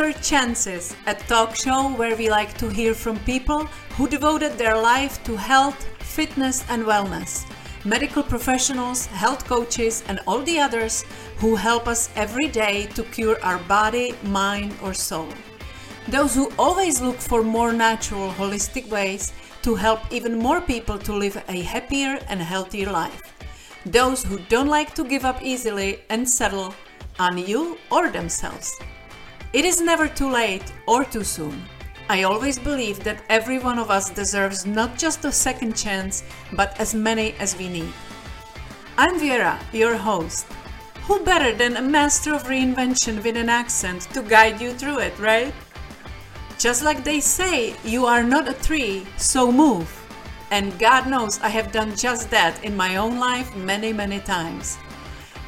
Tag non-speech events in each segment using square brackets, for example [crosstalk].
Chances, a talk show where we like to hear from people who devoted their life to health, fitness, and wellness. Medical professionals, health coaches, and all the others who help us every day to cure our body, mind, or soul. Those who always look for more natural, holistic ways to help even more people to live a happier and healthier life. Those who don't like to give up easily and settle on you or themselves. It is never too late or too soon. I always believe that every one of us deserves not just a second chance, but as many as we need. I'm Vera, your host. Who better than a master of reinvention with an accent to guide you through it, right? Just like they say, you are not a tree, so move. And God knows I have done just that in my own life many, many times.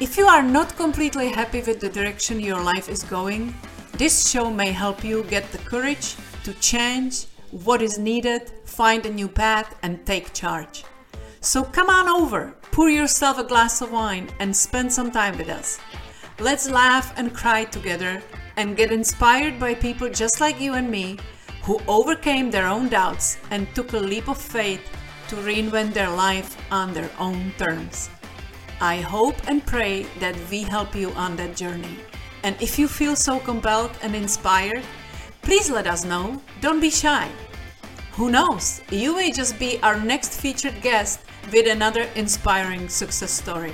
If you are not completely happy with the direction your life is going, this show may help you get the courage to change what is needed, find a new path, and take charge. So come on over, pour yourself a glass of wine, and spend some time with us. Let's laugh and cry together and get inspired by people just like you and me who overcame their own doubts and took a leap of faith to reinvent their life on their own terms. I hope and pray that we help you on that journey. And if you feel so compelled and inspired, please let us know. Don't be shy. Who knows, you may just be our next featured guest with another inspiring success story.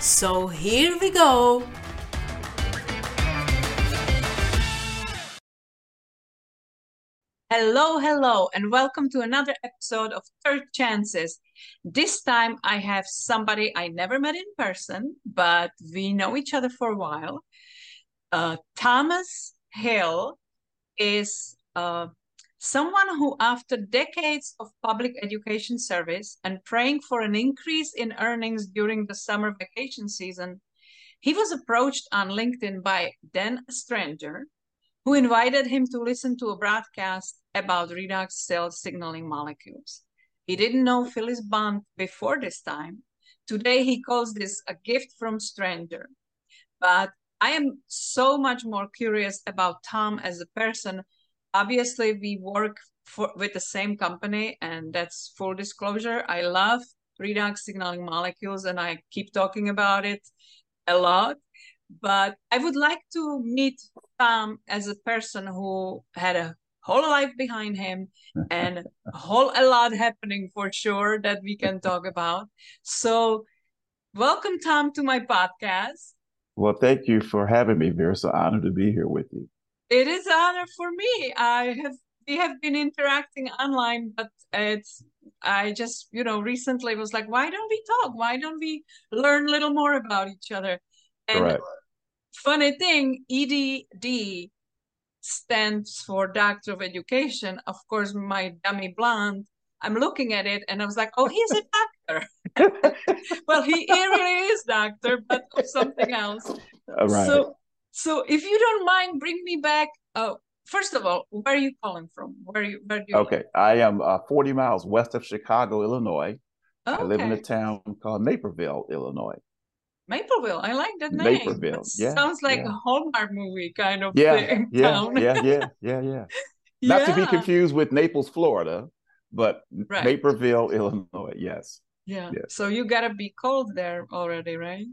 So here we go. Hello, hello, and welcome to another episode of Third Chances. This time I have somebody I never met in person, but we know each other for a while. Uh, Thomas Hill is uh, someone who, after decades of public education service and praying for an increase in earnings during the summer vacation season, he was approached on LinkedIn by Dan Stranger, who invited him to listen to a broadcast about redox cell signaling molecules. He didn't know Phyllis Bond before this time. Today, he calls this a gift from stranger. But I am so much more curious about Tom as a person. Obviously, we work for, with the same company, and that's full disclosure. I love redox signaling molecules, and I keep talking about it a lot but I would like to meet Tom as a person who had a whole life behind him [laughs] and a whole a lot happening for sure that we can talk about. So welcome Tom to my podcast. Well, thank you for having me, Vera. So honored to be here with you. It is an honor for me. I have we have been interacting online, but it's I just, you know, recently was like, why don't we talk? Why don't we learn a little more about each other? And Correct. funny thing, EDD stands for Doctor of Education. Of course, my dummy blonde, I'm looking at it and I was like, oh, he's a [laughs] doctor. [laughs] well, he, he really is doctor, but of something else. Right. So, so if you don't mind, bring me back. Uh, first of all, where are you calling from? Where are you? Where do you? Okay, live? I am uh, 40 miles west of Chicago, Illinois. Okay. I live in a town called Naperville, Illinois. Mapleville. I like that name. Naperville. That yeah. Sounds like yeah. a Hallmark movie kind of yeah, thing. [laughs] Yeah, yeah, yeah, [laughs] yeah, yeah. Not yeah. to be confused with Naples, Florida, but right. Naperville, Illinois. Yes. Yeah. Yes. So you gotta be cold there already, right?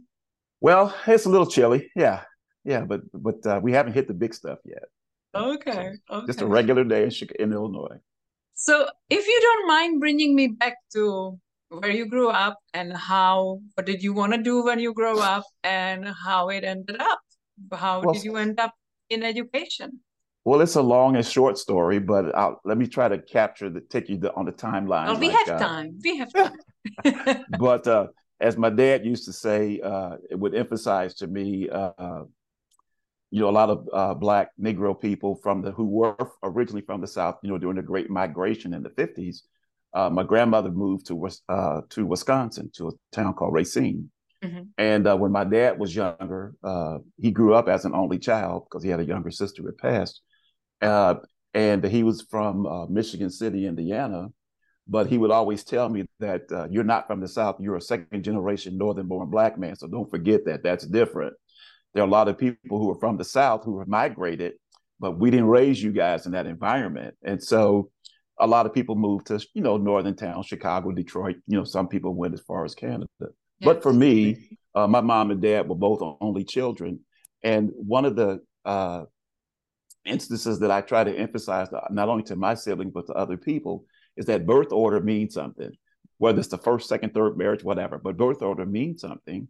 Well, it's a little chilly. Yeah. Yeah, but but uh, we haven't hit the big stuff yet. Okay. So okay. Just a regular day in, in Illinois. So, if you don't mind bringing me back to where you grew up and how what did you want to do when you grow up and how it ended up how well, did you end up in education well it's a long and short story but I'll, let me try to capture the take you the, on the timeline well, we like, have uh, time we have [laughs] time [laughs] but uh, as my dad used to say uh, it would emphasize to me uh, you know a lot of uh, black negro people from the who were originally from the south you know during the great migration in the 50s uh, my grandmother moved to uh, to Wisconsin to a town called Racine. Mm-hmm. And uh, when my dad was younger, uh, he grew up as an only child because he had a younger sister who passed. Uh, and he was from uh, Michigan City, Indiana. But he would always tell me that you're not from the South, you're a second generation Northern born black man. So don't forget that. That's different. there are a lot of people who are from the South who have migrated, but we didn't raise you guys in that environment. And so a lot of people moved to, you know, northern towns, Chicago, Detroit. You know, some people went as far as Canada. Yes. But for me, uh, my mom and dad were both only children. And one of the uh, instances that I try to emphasize, not only to my siblings, but to other people, is that birth order means something, whether it's the first, second, third marriage, whatever, but birth order means something.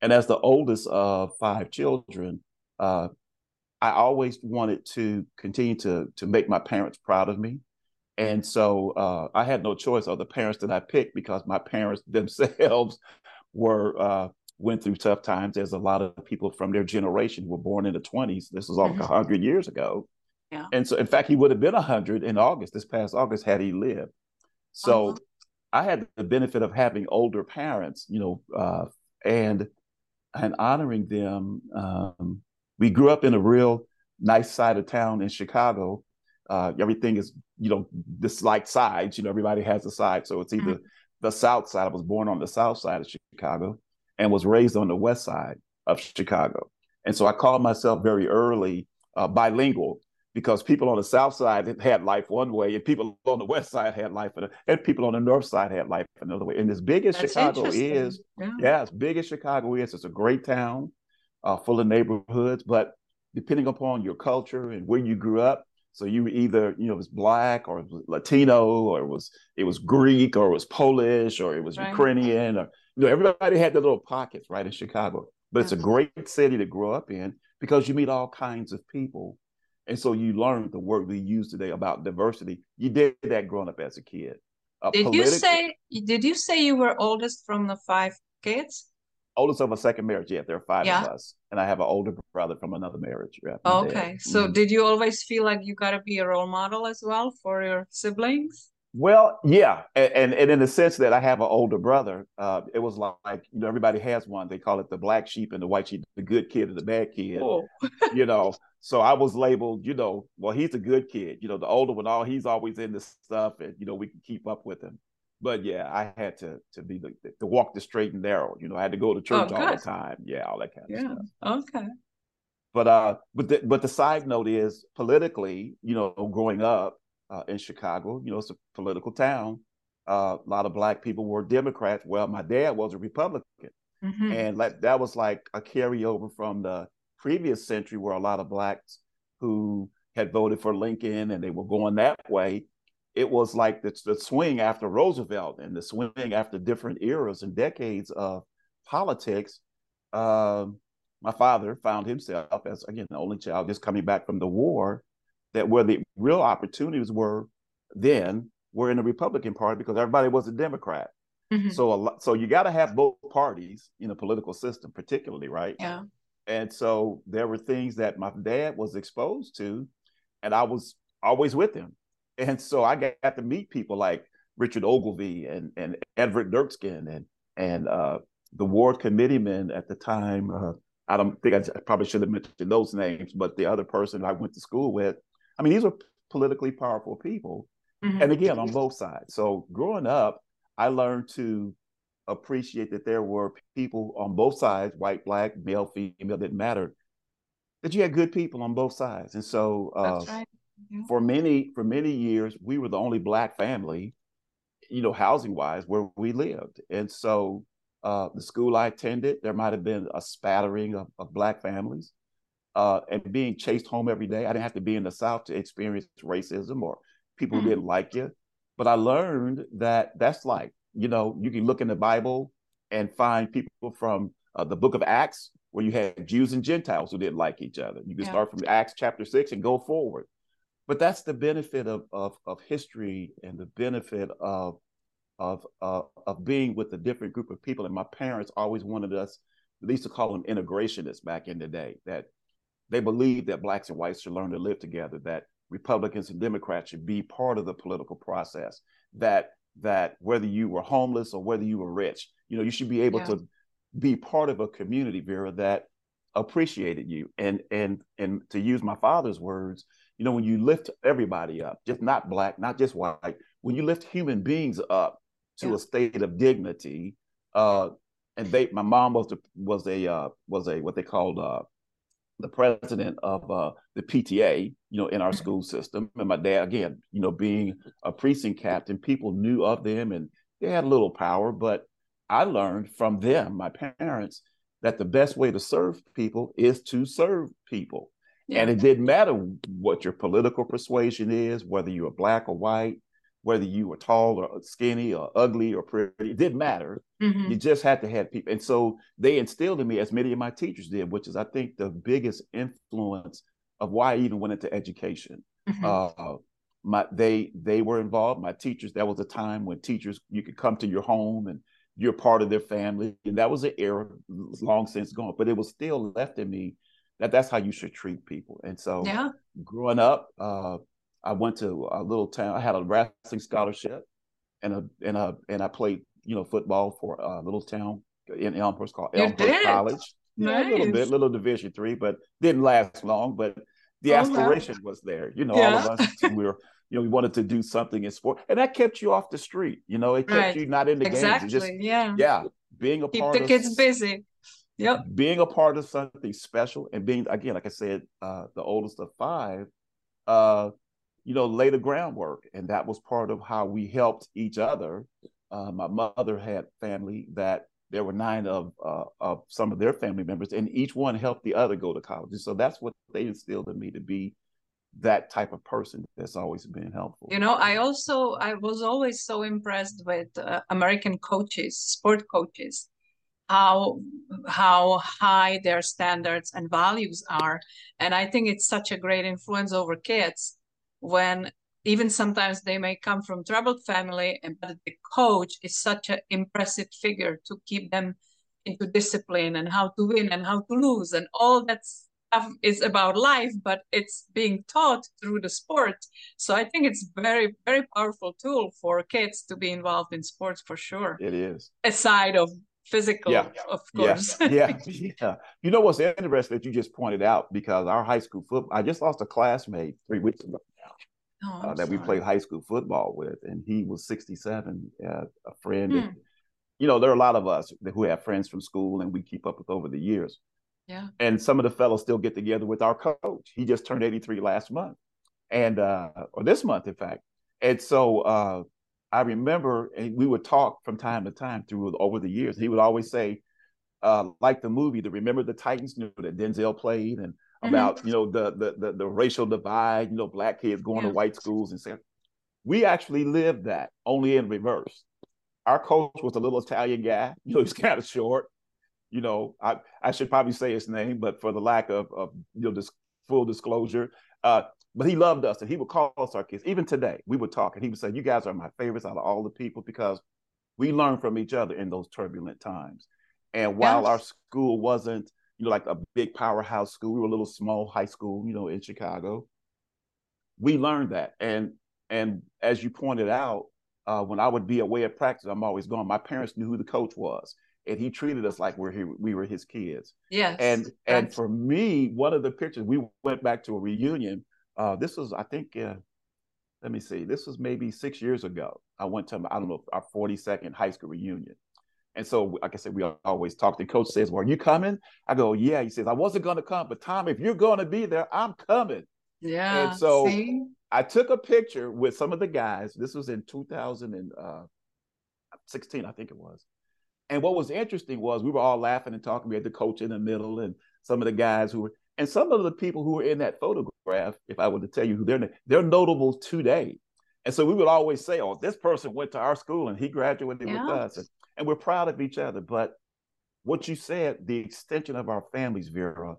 And as the oldest of five children, uh, I always wanted to continue to to make my parents proud of me. And so uh, I had no choice of the parents that I picked because my parents [laughs] themselves were uh, went through tough times. There's a lot of people from their generation were born in the 20s. This was like mm-hmm. 100 years ago. Yeah. And so, in fact, he would have been 100 in August, this past August, had he lived. So uh-huh. I had the benefit of having older parents, you know, uh, and and honoring them. Um, we grew up in a real nice side of town in Chicago. Uh, everything is, you know, this like sides. You know, everybody has a side. So it's either mm-hmm. the south side. I was born on the south side of Chicago, and was raised on the west side of Chicago. And so I called myself very early uh, bilingual because people on the south side had life one way and people on the west side had life another, and people on the north side had life another way. And as big as That's Chicago is, yeah. yeah. as big as Chicago is, it's a great town uh, full of neighborhoods, but depending upon your culture and where you grew up, so you were either, you know, it was black or it was Latino or it was it was Greek or it was Polish or it was right. Ukrainian or you know, everybody had their little pockets, right, in Chicago. But it's a great city to grow up in because you meet all kinds of people. And so you learn the word we use today about diversity. You did that growing up as a kid. Uh, did you say did you say you were oldest from the five kids? oldest of a second marriage. Yeah, there are five yeah. of us, and I have an older brother from another marriage. Yeah, okay, so mm-hmm. did you always feel like you got to be a role model as well for your siblings? Well, yeah, and, and, and in the sense that I have an older brother, uh, it was like you know everybody has one. They call it the black sheep and the white sheep, the good kid and the bad kid. Oh. you know, [laughs] so I was labeled, you know, well he's a good kid. You know, the older one, all he's always in this stuff, and you know we can keep up with him but yeah, I had to to be the to walk the straight and narrow. You know, I had to go to church oh, all the time. Yeah, all that kind yeah. of stuff. Okay. But uh, but the, but the side note is politically, you know, growing up uh, in Chicago, you know, it's a political town. Uh, a lot of black people were Democrats. Well, my dad was a Republican, mm-hmm. and like that was like a carryover from the previous century, where a lot of blacks who had voted for Lincoln and they were going that way it was like the, the swing after Roosevelt and the swing after different eras and decades of politics. Um, my father found himself as again the only child just coming back from the war, that where the real opportunities were then were in the Republican Party because everybody was a Democrat. Mm-hmm. So a lot, so you got to have both parties in a political system, particularly, right? Yeah. And so there were things that my dad was exposed to, and I was always with him. And so I got to meet people like Richard Ogilvie and, and Everett Dirksen and and uh, the ward committeeman at the time. Uh, I don't think I probably should have mentioned those names, but the other person I went to school with. I mean, these are politically powerful people, mm-hmm. and again on both sides. So growing up, I learned to appreciate that there were people on both sides, white, black, male, female, didn't matter. That you had good people on both sides, and so uh, right. For many for many years, we were the only black family, you know, housing wise, where we lived, and so uh, the school I attended, there might have been a spattering of, of black families, uh, and being chased home every day. I didn't have to be in the South to experience racism or people mm-hmm. didn't like you, but I learned that that's like you know you can look in the Bible and find people from uh, the Book of Acts where you had Jews and Gentiles who didn't like each other. You can yeah. start from Acts chapter six and go forward but that's the benefit of, of, of history and the benefit of of uh, of being with a different group of people. And my parents always wanted us, they used to call them integrationists back in the day, that they believed that blacks and whites should learn to live together, that Republicans and Democrats should be part of the political process, that that whether you were homeless or whether you were rich, you know, you should be able yeah. to be part of a community, Vera, that appreciated you. And and and to use my father's words, you know, when you lift everybody up, just not black, not just white, when you lift human beings up to yeah. a state of dignity, uh, and they, my mom was a, was a uh, was a what they called uh, the president of uh, the PTA, you know, in our school system. And my dad, again, you know, being a precinct captain, people knew of them and they had a little power. But I learned from them, my parents, that the best way to serve people is to serve people. Yeah. And it didn't matter what your political persuasion is, whether you were black or white, whether you were tall or skinny or ugly or pretty, it didn't matter. Mm-hmm. You just had to have people. And so they instilled in me, as many of my teachers did, which is, I think, the biggest influence of why I even went into education. Mm-hmm. Uh, my they they were involved. My teachers. That was a time when teachers you could come to your home and you're part of their family, and that was an era long since gone. But it was still left in me that that's how you should treat people. And so, yeah. growing up, uh, I went to a little town. I had a wrestling scholarship, and a and a and I played you know football for a little town in Elmhurst called you Elmhurst did? College. Nice. Yeah, a little bit, little Division three, but didn't last long. But the oh, aspiration wow. was there. You know, yeah. all of us we were you know we wanted to do something in sport, and that kept you off the street. You know, it kept right. you not in the exactly. games. Exactly. Yeah. Yeah. Being a Keep part the of, kids busy. Yep. Being a part of something special and being again, like I said, uh, the oldest of five, uh, you know, lay the groundwork. And that was part of how we helped each other. Uh, my mother had family that there were nine of uh, of some of their family members, and each one helped the other go to college. And so that's what they instilled in me to be that type of person that's always been helpful. You know, I also I was always so impressed with uh, American coaches, sport coaches, how how high their standards and values are, and I think it's such a great influence over kids when even sometimes they may come from troubled family and but the coach is such an impressive figure to keep them into discipline and how to win and how to lose and all that stuff is about life but it's being taught through the sport. So i think it's very very powerful tool for kids to be involved in sports for sure. It is. Aside of physical yeah. of course. Yeah. [laughs] yeah. Yeah you know what's interesting that you just pointed out? Because our high school football i just lost a classmate three weeks ago oh, uh, that sorry. we played high school football with, and he was 67, uh, a friend. Hmm. And, you know, there are a lot of us who have friends from school and we keep up with over the years. Yeah. And some of the fellows still get together with our coach. He just turned 83 last month, and uh, or this month, in fact. And so uh, I remember, and we would talk from time to time through over the years. He would always say, uh, like the movie, to remember the Titans, you know, that Denzel played, and. About mm-hmm. you know the, the, the the racial divide, you know, black kids going yeah. to white schools and saying we actually lived that only in reverse. Our coach was a little Italian guy, [laughs] you know, he's kind of short. You know, I, I should probably say his name, but for the lack of, of you know this full disclosure, uh, but he loved us and he would call us our kids. Even today, we would talk and he would say, "You guys are my favorites out of all the people because we learned from each other in those turbulent times." And while yes. our school wasn't you know, like a big powerhouse school. We were a little small high school, you know, in Chicago. We learned that, and and as you pointed out, uh, when I would be away at practice, I'm always gone. My parents knew who the coach was, and he treated us like we're here, we were his kids. Yes. And and for me, one of the pictures we went back to a reunion. Uh, this was, I think, uh, let me see, this was maybe six years ago. I went to I don't know our 42nd high school reunion, and so, like I said, we always talk. The coach says, Well, are you coming? I go, Yeah. He says, I wasn't going to come, but Tom, if you're going to be there, I'm coming. Yeah. And so see? I took a picture with some of the guys. This was in 2016, uh, I think it was. And what was interesting was we were all laughing and talking. We had the coach in the middle and some of the guys who were, and some of the people who were in that photograph, if I were to tell you who they're, they're notable today. And so we would always say, oh, this person went to our school and he graduated yeah. with us. And and we're proud of each other. But what you said, the extension of our families, Vera,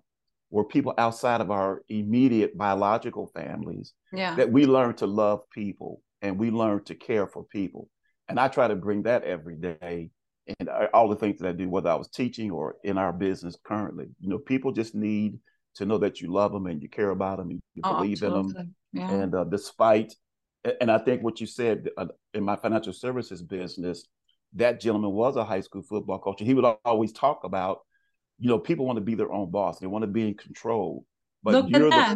were people outside of our immediate biological families. Yeah. That we learn to love people and we learn to care for people. And I try to bring that every day and all the things that I do, whether I was teaching or in our business currently. You know, people just need to know that you love them and you care about them, and you oh, believe absolutely. in them. Yeah. And uh, despite, and I think what you said uh, in my financial services business, that gentleman was a high school football coach. And he would always talk about, you know, people want to be their own boss. They want to be in control. But Look you're the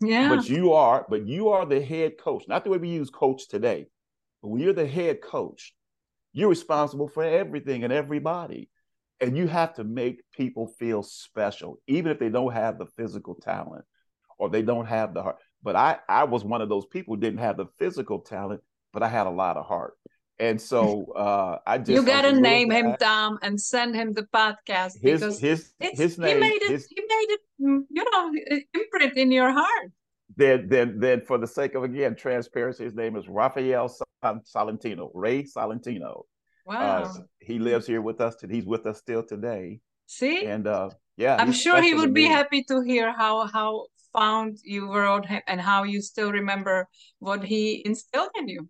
yeah. But you are, but you are the head coach. Not the way we use coach today, but when you're the head coach, you're responsible for everything and everybody. and you have to make people feel special, even if they don't have the physical talent or they don't have the heart. But I, I was one of those people who didn't have the physical talent, but I had a lot of heart. And so uh, I just you gotta name him Tom and send him the podcast his, because his his name he made it his, he made it mm, you know imprint in your heart. Then then then for the sake of again transparency, his name is Rafael Salentino, Ray Salentino. Wow. Uh, he lives here with us. He's with us still today. See? And uh, yeah, I'm sure he would be happy to hear how how found you wrote him and how you still remember what he instilled in you.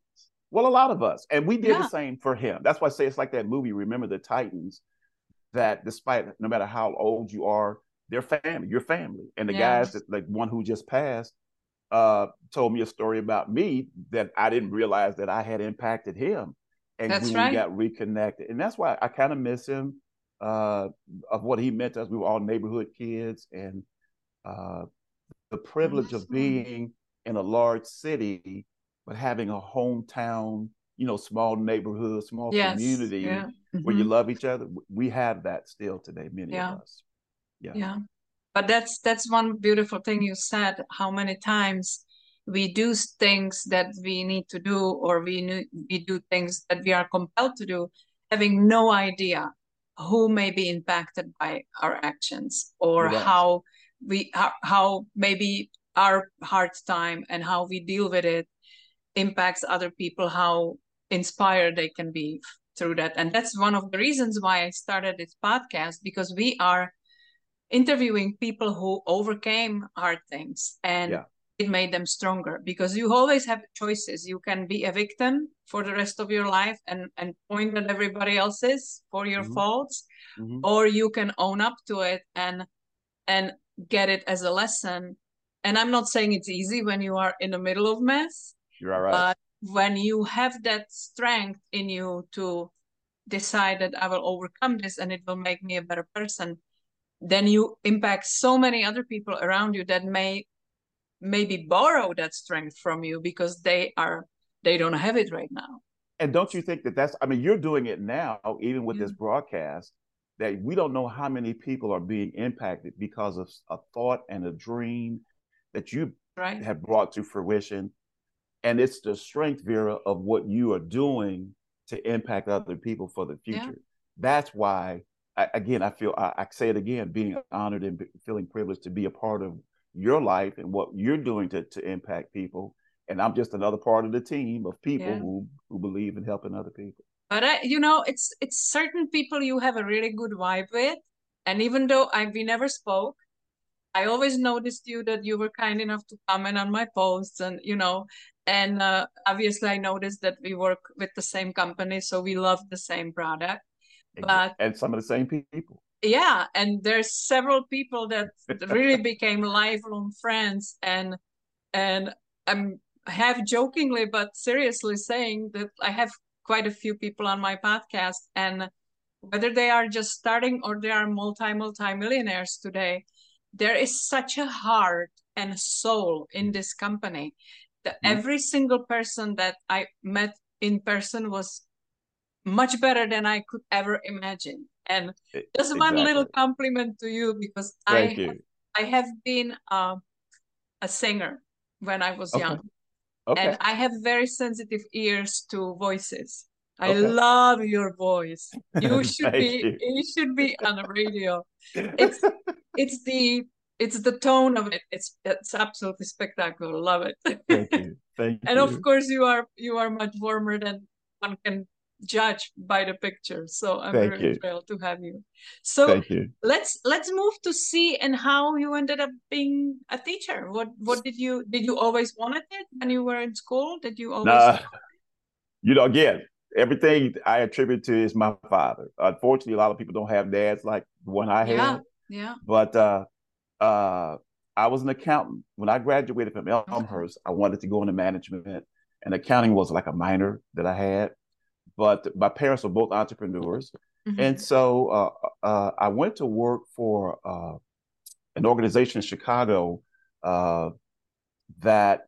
Well, a lot of us, and we did yeah. the same for him. That's why I say it's like that movie. Remember the Titans. That despite no matter how old you are, they're family. Your family, and the yeah. guys that like one who just passed uh, told me a story about me that I didn't realize that I had impacted him and that's when right. we got reconnected. And that's why I kind of miss him uh, of what he meant to us. We were all neighborhood kids, and uh, the privilege of being in a large city, but having a hometown, you know, small neighborhood, small yes. community yeah. mm-hmm. where you mm-hmm. love each other. We have that still today, many yeah. of us. Yeah. Yeah. But that's that's one beautiful thing you said. How many times we do things that we need to do or we, we do things that we are compelled to do having no idea who may be impacted by our actions or yes. how we how, how maybe our hard time and how we deal with it impacts other people how inspired they can be through that and that's one of the reasons why i started this podcast because we are interviewing people who overcame hard things and yeah it made them stronger because you always have choices you can be a victim for the rest of your life and and point at everybody else's for your mm-hmm. faults mm-hmm. or you can own up to it and and get it as a lesson and i'm not saying it's easy when you are in the middle of mess you're all right. But when you have that strength in you to decide that i will overcome this and it will make me a better person then you impact so many other people around you that may maybe borrow that strength from you because they are they don't have it right now. And don't you think that that's i mean you're doing it now even with this mm-hmm. broadcast that we don't know how many people are being impacted because of a thought and a dream that you right. have brought to fruition and it's the strength vera of what you are doing to impact other people for the future yeah. that's why I, again i feel I, I say it again being honored and feeling privileged to be a part of your life and what you're doing to, to impact people. And I'm just another part of the team of people yeah. who, who believe in helping other people. But I, you know, it's it's certain people you have a really good vibe with. And even though I we never spoke, I always noticed you that you were kind enough to comment on my posts and you know, and uh, obviously I noticed that we work with the same company, so we love the same product. But and some of the same people. Yeah and there's several people that [laughs] really became lifelong friends and and i'm half jokingly but seriously saying that i have quite a few people on my podcast and whether they are just starting or they are multi multi millionaires today there is such a heart and soul in this company that mm-hmm. every single person that i met in person was much better than i could ever imagine and just exactly. one little compliment to you because Thank I you. Have, I have been uh, a singer when I was okay. young, okay. and I have very sensitive ears to voices. I okay. love your voice. You [laughs] should be you. you. should be on the radio. It's [laughs] it's the it's the tone of it. It's it's absolutely spectacular. Love it. Thank you. [laughs] Thank you. and you. of course you are you are much warmer than one can judge by the picture. So I'm Thank very you. thrilled to have you. So Thank you. let's let's move to see and how you ended up being a teacher. What what did you did you always wanted it when you were in school? Did you always? Nah, you know, again, everything I attribute to is my father. Unfortunately, a lot of people don't have dads like the one I have. yeah, had. Yeah. But uh, uh, I was an accountant when I graduated from Elmhurst. I wanted to go into management, and accounting was like a minor that I had but my parents were both entrepreneurs. Mm-hmm. And so uh, uh, I went to work for uh, an organization in Chicago uh, that,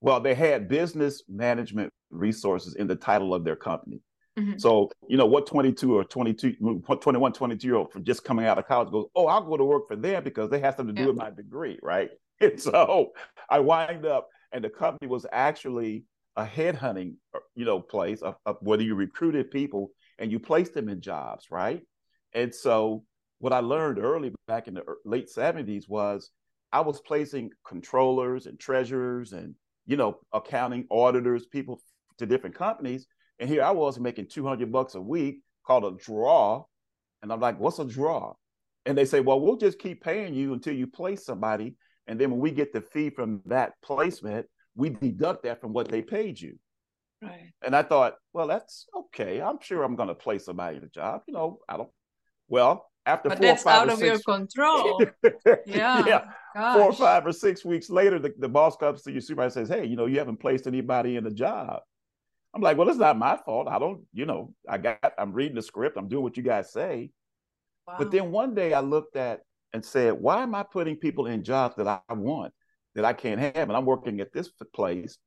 well, they had business management resources in the title of their company. Mm-hmm. So, you know, what 22 or 22, 21, 22 year old for just coming out of college goes, oh, I'll go to work for them because they have something to do yeah. with my degree, right? [laughs] And so I wind up, and the company was actually a headhunting, uh, you know, place of, of whether you recruited people and you placed them in jobs, right? And so what I learned early back in the late 70s was I was placing controllers and treasurers and, you know, accounting auditors, people to different companies and here I was making 200 bucks a week called a draw. And I'm like, what's a draw? And they say, well, we'll just keep paying you until you place somebody. And then when we get the fee from that placement, we deduct that from what they paid you. Right. And I thought, well, that's okay. I'm sure I'm going to place somebody in a job. You know, I don't. Well, after but four that's or five out or of six, your control. [laughs] yeah. yeah. Gosh. Four or five or six weeks later, the, the boss comes to your supervisor and says, Hey, you know, you haven't placed anybody in a job. I'm like, well, it's not my fault. I don't, you know, I got, I'm reading the script. I'm doing what you guys say. Wow. But then one day I looked at and said, why am I putting people in jobs that I want that I can't have? And I'm working at this place.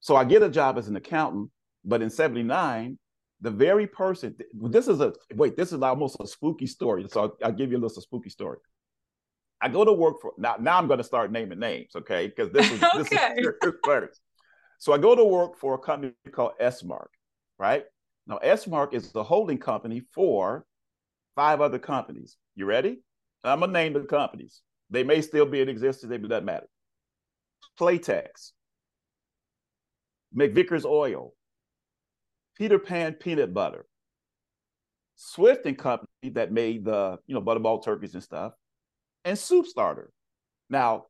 So I get a job as an accountant, but in 79, the very person, this is a, wait, this is almost a spooky story. So I'll, I'll give you a little spooky story. I go to work for, now, now I'm going to start naming names, okay? Because this is, okay. this is [laughs] first. So I go to work for a company called Esmark, right? Now, Esmark is the holding company for five other companies. You ready? I'm to name the companies. They may still be in existence, it doesn't matter. Playtex, McVickers Oil, Peter Pan Peanut Butter, Swift and Company that made the, you know, butterball turkeys and stuff, and Soup Starter. Now,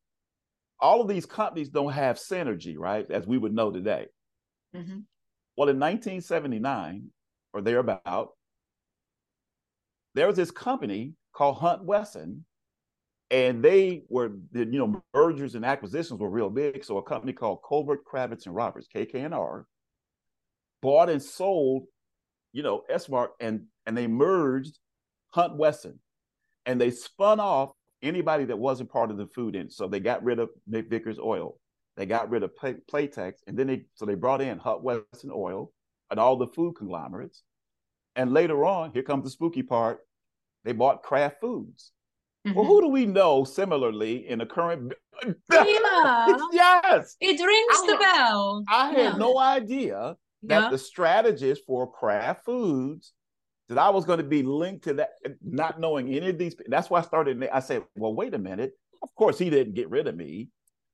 all of these companies don't have synergy, right? As we would know today. Mm-hmm. Well, in 1979 or thereabout, there was this company called Hunt Wesson, and they were, you know, mergers and acquisitions were real big. So a company called Kohlberg, Kravis, and Roberts, KK&R, bought and sold, you know, Esmark, and and they merged Hunt Wesson, and they spun off anybody that wasn't part of the food industry. So they got rid of Vickers Oil, they got rid of Play, Playtex, and then they so they brought in Hunt Wesson Oil and all the food conglomerates. And later on, here comes the spooky part. They bought Kraft Foods. Mm-hmm. Well, who do we know similarly in the current? Yeah. [laughs] yes. It rings I, the bell. I had yeah. no idea that yeah. the strategist for Kraft Foods that I was going to be linked to that, not knowing any of these. That's why I started. I said, well, wait a minute. Of course, he didn't get rid of me.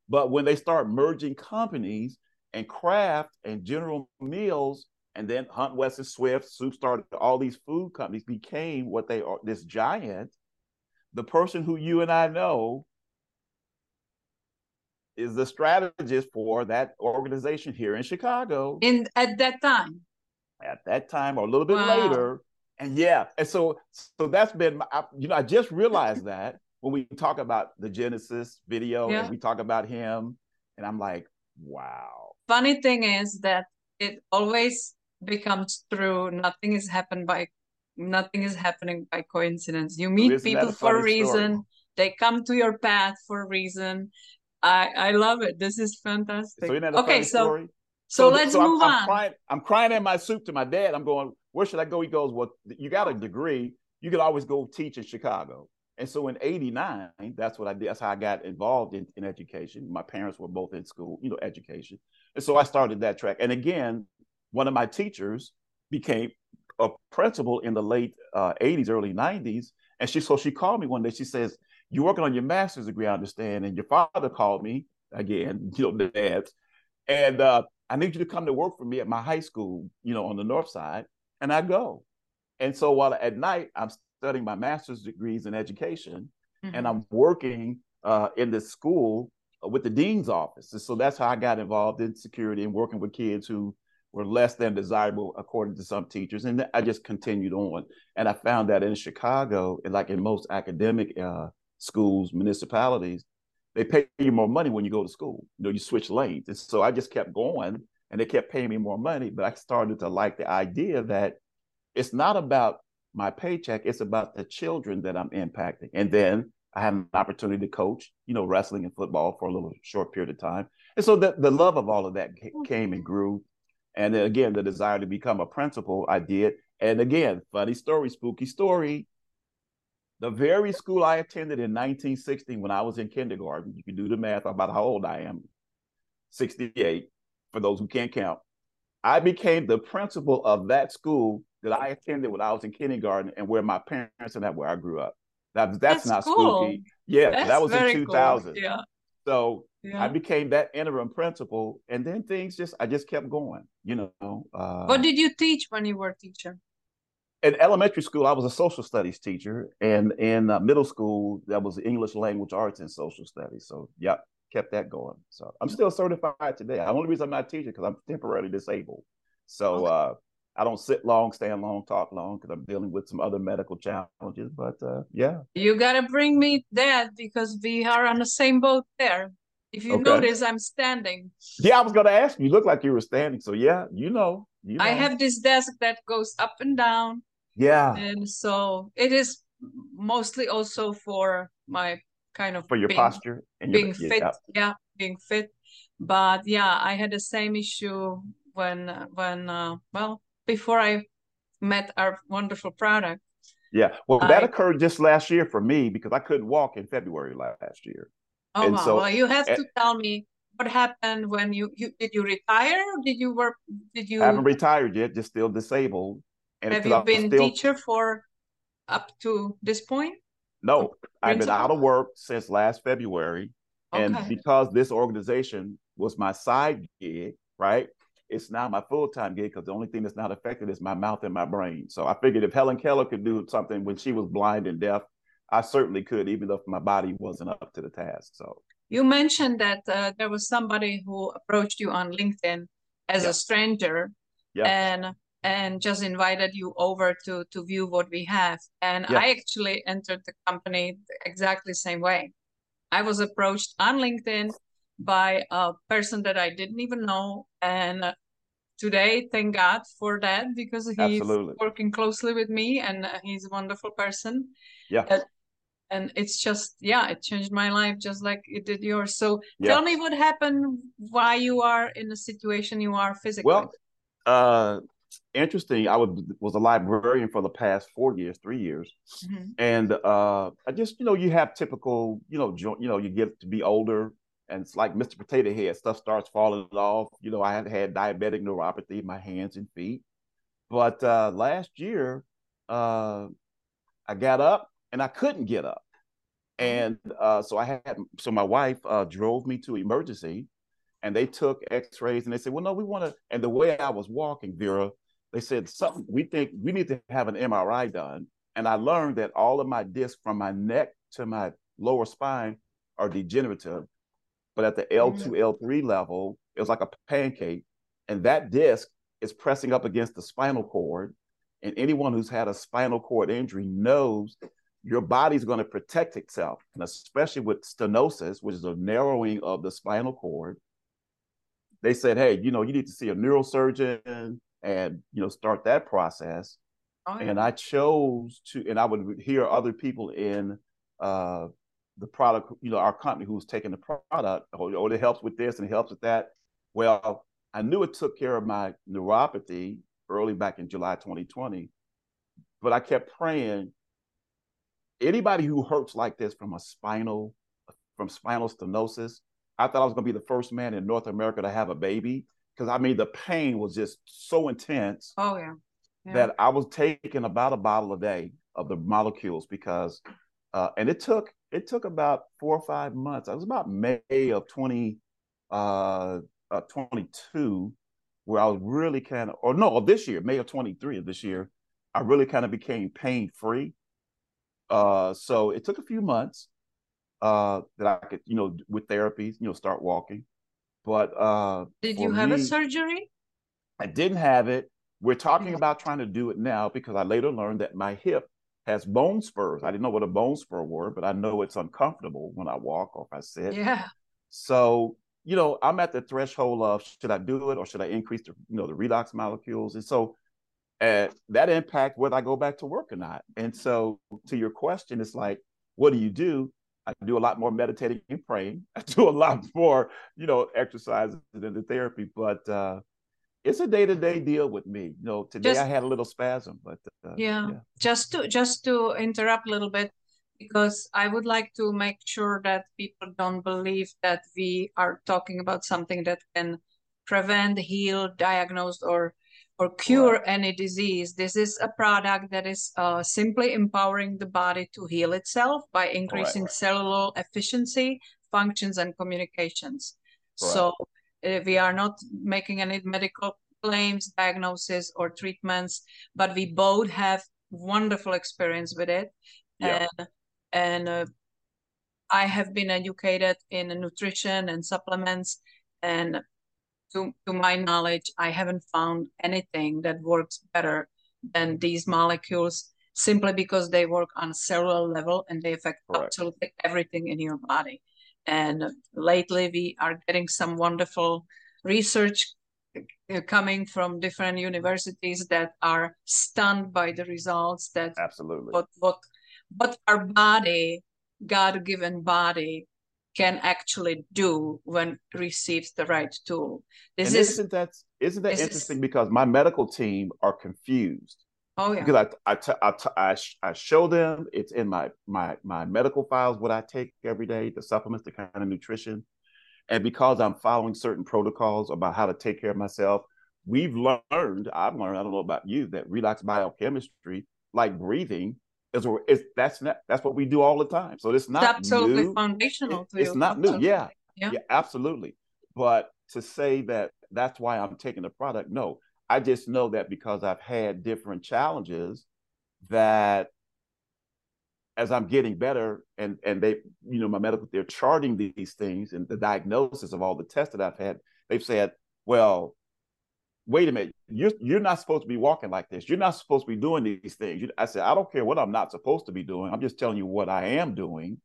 But when they start merging companies and Kraft and General Mills and then Hunt Wesson Swift, Soup Starter all these food companies became what they are, this giant. The person who you and I know is the strategist for that organization here in Chicago. In at that time. At that time, or a little bit wow. later, and yeah, and so so that's been my, you know I just realized [laughs] that when we talk about the Genesis video yeah. and we talk about him, and I'm like, wow. Funny thing is that it always becomes true. Nothing is happened by nothing is happening by coincidence. You meet people a for a reason. Story? They come to your path for a reason. I I love it. This is fantastic. So okay, so so, so let's so move I'm, on. I'm crying, I'm crying in my soup to my dad. I'm going where should I go? He goes, well, you got a degree. You could always go teach in Chicago. And so in 89, that's what I did. That's how I got involved in, in education. My parents were both in school, you know, education. And so I started that track. And again, one of my teachers became a principal in the late uh, 80s, early 90s. And she, so she called me one day. She says, You're working on your master's degree, I understand. And your father called me again, [laughs] you know, the dads. And uh, I need you to come to work for me at my high school, you know, on the north side and I go. And so while at night I'm studying my master's degrees in education mm-hmm. and I'm working uh, in this school with the dean's office. And so that's how I got involved in security and working with kids who were less than desirable according to some teachers. And I just continued on. And I found that in Chicago, like in most academic uh, schools, municipalities, they pay you more money when you go to school. You know, you switch lanes. And so I just kept going and they kept paying me more money. But I started to like the idea that it's not about my paycheck, it's about the children that I'm impacting. And then I had an opportunity to coach, you know, wrestling and football for a little short period of time. And so the, the love of all of that mm-hmm. came and grew. And then again, the desire to become a principal, I did. And again, funny story, spooky story. The very school I attended in 1960 when I was in kindergarten, you can do the math about how old I am, 68, for those who can't count. I became the principal of that school that I attended when I was in kindergarten and where my parents and that where I grew up. That, that's, that's not cool. spooky. Yeah, that's that was in 2000. Cool. Yeah. So yeah. I became that interim principal, and then things just I just kept going. You know. Uh, what did you teach when you were a teacher? In elementary school, I was a social studies teacher, and in uh, middle school, that was English language arts and social studies. So, yeah, kept that going. So, I'm still certified today. The only reason I'm not teaching because I'm temporarily disabled. So, uh, I don't sit long, stand long, talk long because I'm dealing with some other medical challenges. But uh, yeah, you gotta bring me that because we are on the same boat there. If you okay. notice, I'm standing. Yeah, I was gonna ask you. You look like you were standing. So yeah, you know, you know. I have this desk that goes up and down. Yeah. And so it is mostly also for my kind of for your being, posture and being your, fit. Yeah. yeah, being fit. But yeah, I had the same issue when when uh, well before I met our wonderful product. Yeah, well, that I, occurred just last year for me because I couldn't walk in February last year. Oh and wow! So, well, you have to tell me what happened when you, you did you retire? did you work? Did you? I haven't retired yet. Just still disabled. And have you been still... teacher for up to this point? No, I've been out of work since last February, okay. and because this organization was my side gig, right? it's now my full time gig because the only thing that's not affected is my mouth and my brain. So I figured if Helen Keller could do something when she was blind and deaf, I certainly could, even if my body wasn't up to the task. So you mentioned that uh, there was somebody who approached you on LinkedIn as yeah. a stranger, yeah. and and just invited you over to to view what we have. And yeah. I actually entered the company exactly the same way. I was approached on LinkedIn by a person that I didn't even know, and today. Thank God for that because he's Absolutely. working closely with me and he's a wonderful person. Yeah. Uh, and it's just yeah, it changed my life just like it did yours. So yeah. tell me what happened, why you are in the situation you are physically. Well, uh, interesting. I was was a librarian for the past four years, three years, mm-hmm. and uh, I just you know you have typical you know jo- you know you get to be older, and it's like Mr. Potato Head. Stuff starts falling off. You know, I had had diabetic neuropathy in my hands and feet. But uh, last year, uh, I got up and I couldn't get up. And uh, so I had, so my wife uh, drove me to emergency and they took x-rays and they said, well, no, we want to, and the way I was walking, Vera, they said something, we think we need to have an MRI done. And I learned that all of my discs from my neck to my lower spine are degenerative but at the L2, mm-hmm. L3 level, it was like a pancake. And that disc is pressing up against the spinal cord. And anyone who's had a spinal cord injury knows your body's going to protect itself. And especially with stenosis, which is a narrowing of the spinal cord, they said, hey, you know, you need to see a neurosurgeon and, you know, start that process. Oh, yeah. And I chose to, and I would hear other people in uh, the product, you know, our company who's taking the product, oh, oh, it helps with this and it helps with that. Well, I knew it took care of my neuropathy early back in July 2020, but I kept praying. Anybody who hurts like this from a spinal, from spinal stenosis, I thought I was going to be the first man in North America to have a baby because I mean the pain was just so intense. Oh yeah. yeah. That I was taking about a bottle a day of the molecules because, uh, and it took it took about four or five months. It was about May of 20, uh, uh, 22 where I was really kind of, or no, this year, May of 23 of this year, I really kind of became pain free. Uh, so it took a few months uh, that I could, you know, with therapies, you know, start walking. But uh, did you have me, a surgery? I didn't have it. We're talking about trying to do it now because I later learned that my hip has bone spurs. I didn't know what a bone spur were, but I know it's uncomfortable when I walk or if I sit. Yeah. So, you know, I'm at the threshold of should I do it or should I increase the, you know, the redox molecules? And so uh, that impact whether I go back to work or not. And so to your question, it's like, what do you do? I do a lot more meditating and praying. [laughs] I do a lot more, you know, exercises than the therapy. But uh, it's a day to day deal with me. You know, today just, I had a little spasm, but uh, yeah. yeah, just to just to interrupt a little bit because I would like to make sure that people don't believe that we are talking about something that can prevent, heal, diagnose, or or cure any disease. This is a product that is uh, simply empowering the body to heal itself by increasing right. cellular efficiency, functions, and communications. Right. So uh, we are not making any medical claims, diagnosis, or treatments, but we both have wonderful experience with it. Yeah. And and uh, I have been educated in nutrition and supplements, and to, to my knowledge, I haven't found anything that works better than these molecules simply because they work on a cellular level and they affect Correct. absolutely everything in your body. And lately, we are getting some wonderful research uh, coming from different universities that are stunned by the results that absolutely what what what our body, God given body, can actually do when receives the right tool. This and is, isn't that isn't that interesting? Is, because my medical team are confused. Oh yeah. Because I I, t- I, t- I, sh- I show them it's in my my my medical files what I take every day, the supplements, the kind of nutrition, and because I'm following certain protocols about how to take care of myself, we've learned. I've learned. I don't know about you that redox biochemistry, like breathing, is, is that's not that's what we do all the time. So it's not it's absolutely new. foundational. It, it's not absolutely. new. Yeah, yeah, yeah, absolutely. But to say that that's why I'm taking the product, no. I just know that because I've had different challenges that as I'm getting better and and they, you know, my medical, they're charting these things and the diagnosis of all the tests that I've had, they've said, well, wait a minute, you're you're not supposed to be walking like this. You're not supposed to be doing these things. You, I said, I don't care what I'm not supposed to be doing. I'm just telling you what I am doing.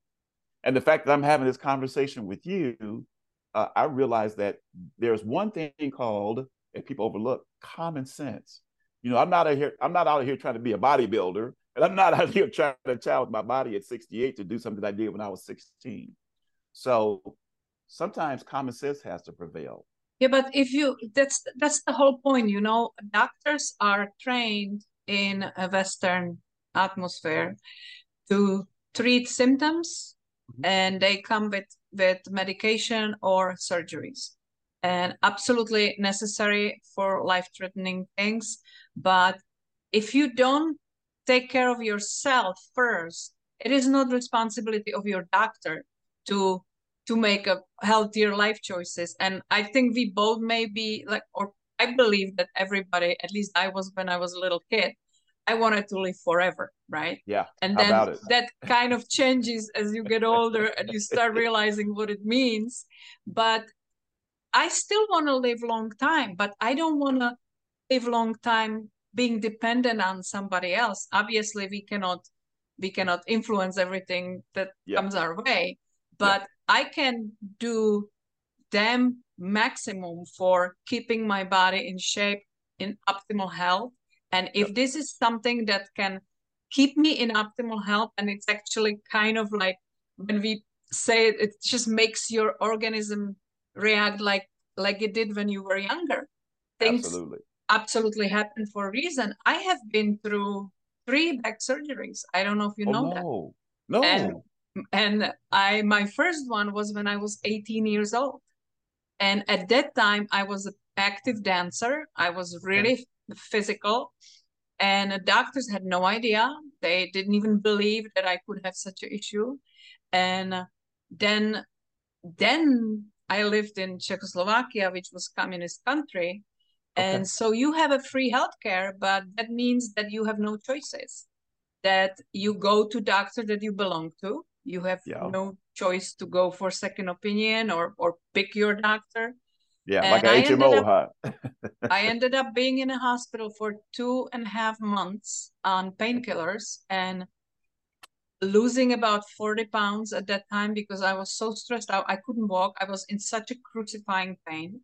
And the fact that I'm having this conversation with you, uh, I realize that there's one thing called, and people overlook, common sense. You know, I'm not out here, I'm not out here trying to be a bodybuilder, and I'm not [laughs] out here trying to challenge my body at 68 to do something I did when I was 16. So sometimes common sense has to prevail. Yeah, but if you that's that's the whole point, you know, doctors are trained in a Western atmosphere to treat symptoms mm-hmm. and they come with with medication or surgeries and absolutely necessary for life-threatening things but if you don't take care of yourself first it is not responsibility of your doctor to to make a healthier life choices. And i think we both maybe like or i believe that everybody at least i was when i was a little kid i wanted to live forever right? Yeah and then that kind of changes as you get older and you start [laughs] realizing what it means. But i still want to live long time but i don't want to live long time being dependent on somebody else. Obviously we cannot we cannot influence everything that yeah. comes our way but yeah. I can do damn maximum for keeping my body in shape, in optimal health. And if yep. this is something that can keep me in optimal health, and it's actually kind of like when we say it, it just makes your organism react like like it did when you were younger. Things absolutely, absolutely happen for a reason. I have been through three back surgeries. I don't know if you oh, know no. that. No. And and I my first one was when I was 18 years old. And at that time I was an active dancer. I was really physical and the doctors had no idea. They didn't even believe that I could have such an issue. And then then I lived in Czechoslovakia, which was communist country. Okay. And so you have a free healthcare, but that means that you have no choices. That you go to doctor that you belong to, you have yeah. no choice to go for second opinion or or pick your doctor. Yeah, and like an HMO, up, huh? [laughs] I [laughs] ended up being in a hospital for two and a half months on painkillers and losing about 40 pounds at that time because I was so stressed out. I couldn't walk. I was in such a crucifying pain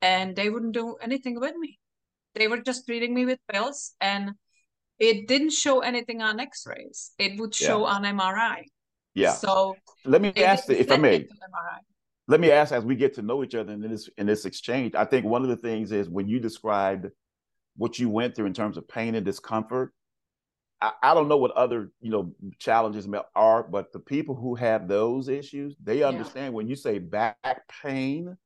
and they wouldn't do anything with me. They were just treating me with pills and it didn't show anything on x-rays. It would show yeah. on MRI. Yeah. So let me ask if I may. let me ask as we get to know each other in this in this exchange i think one of the things is when you described what you went through in terms of pain and discomfort I, I don't know what other you know challenges are but the people who have those issues they understand yeah. when you say back pain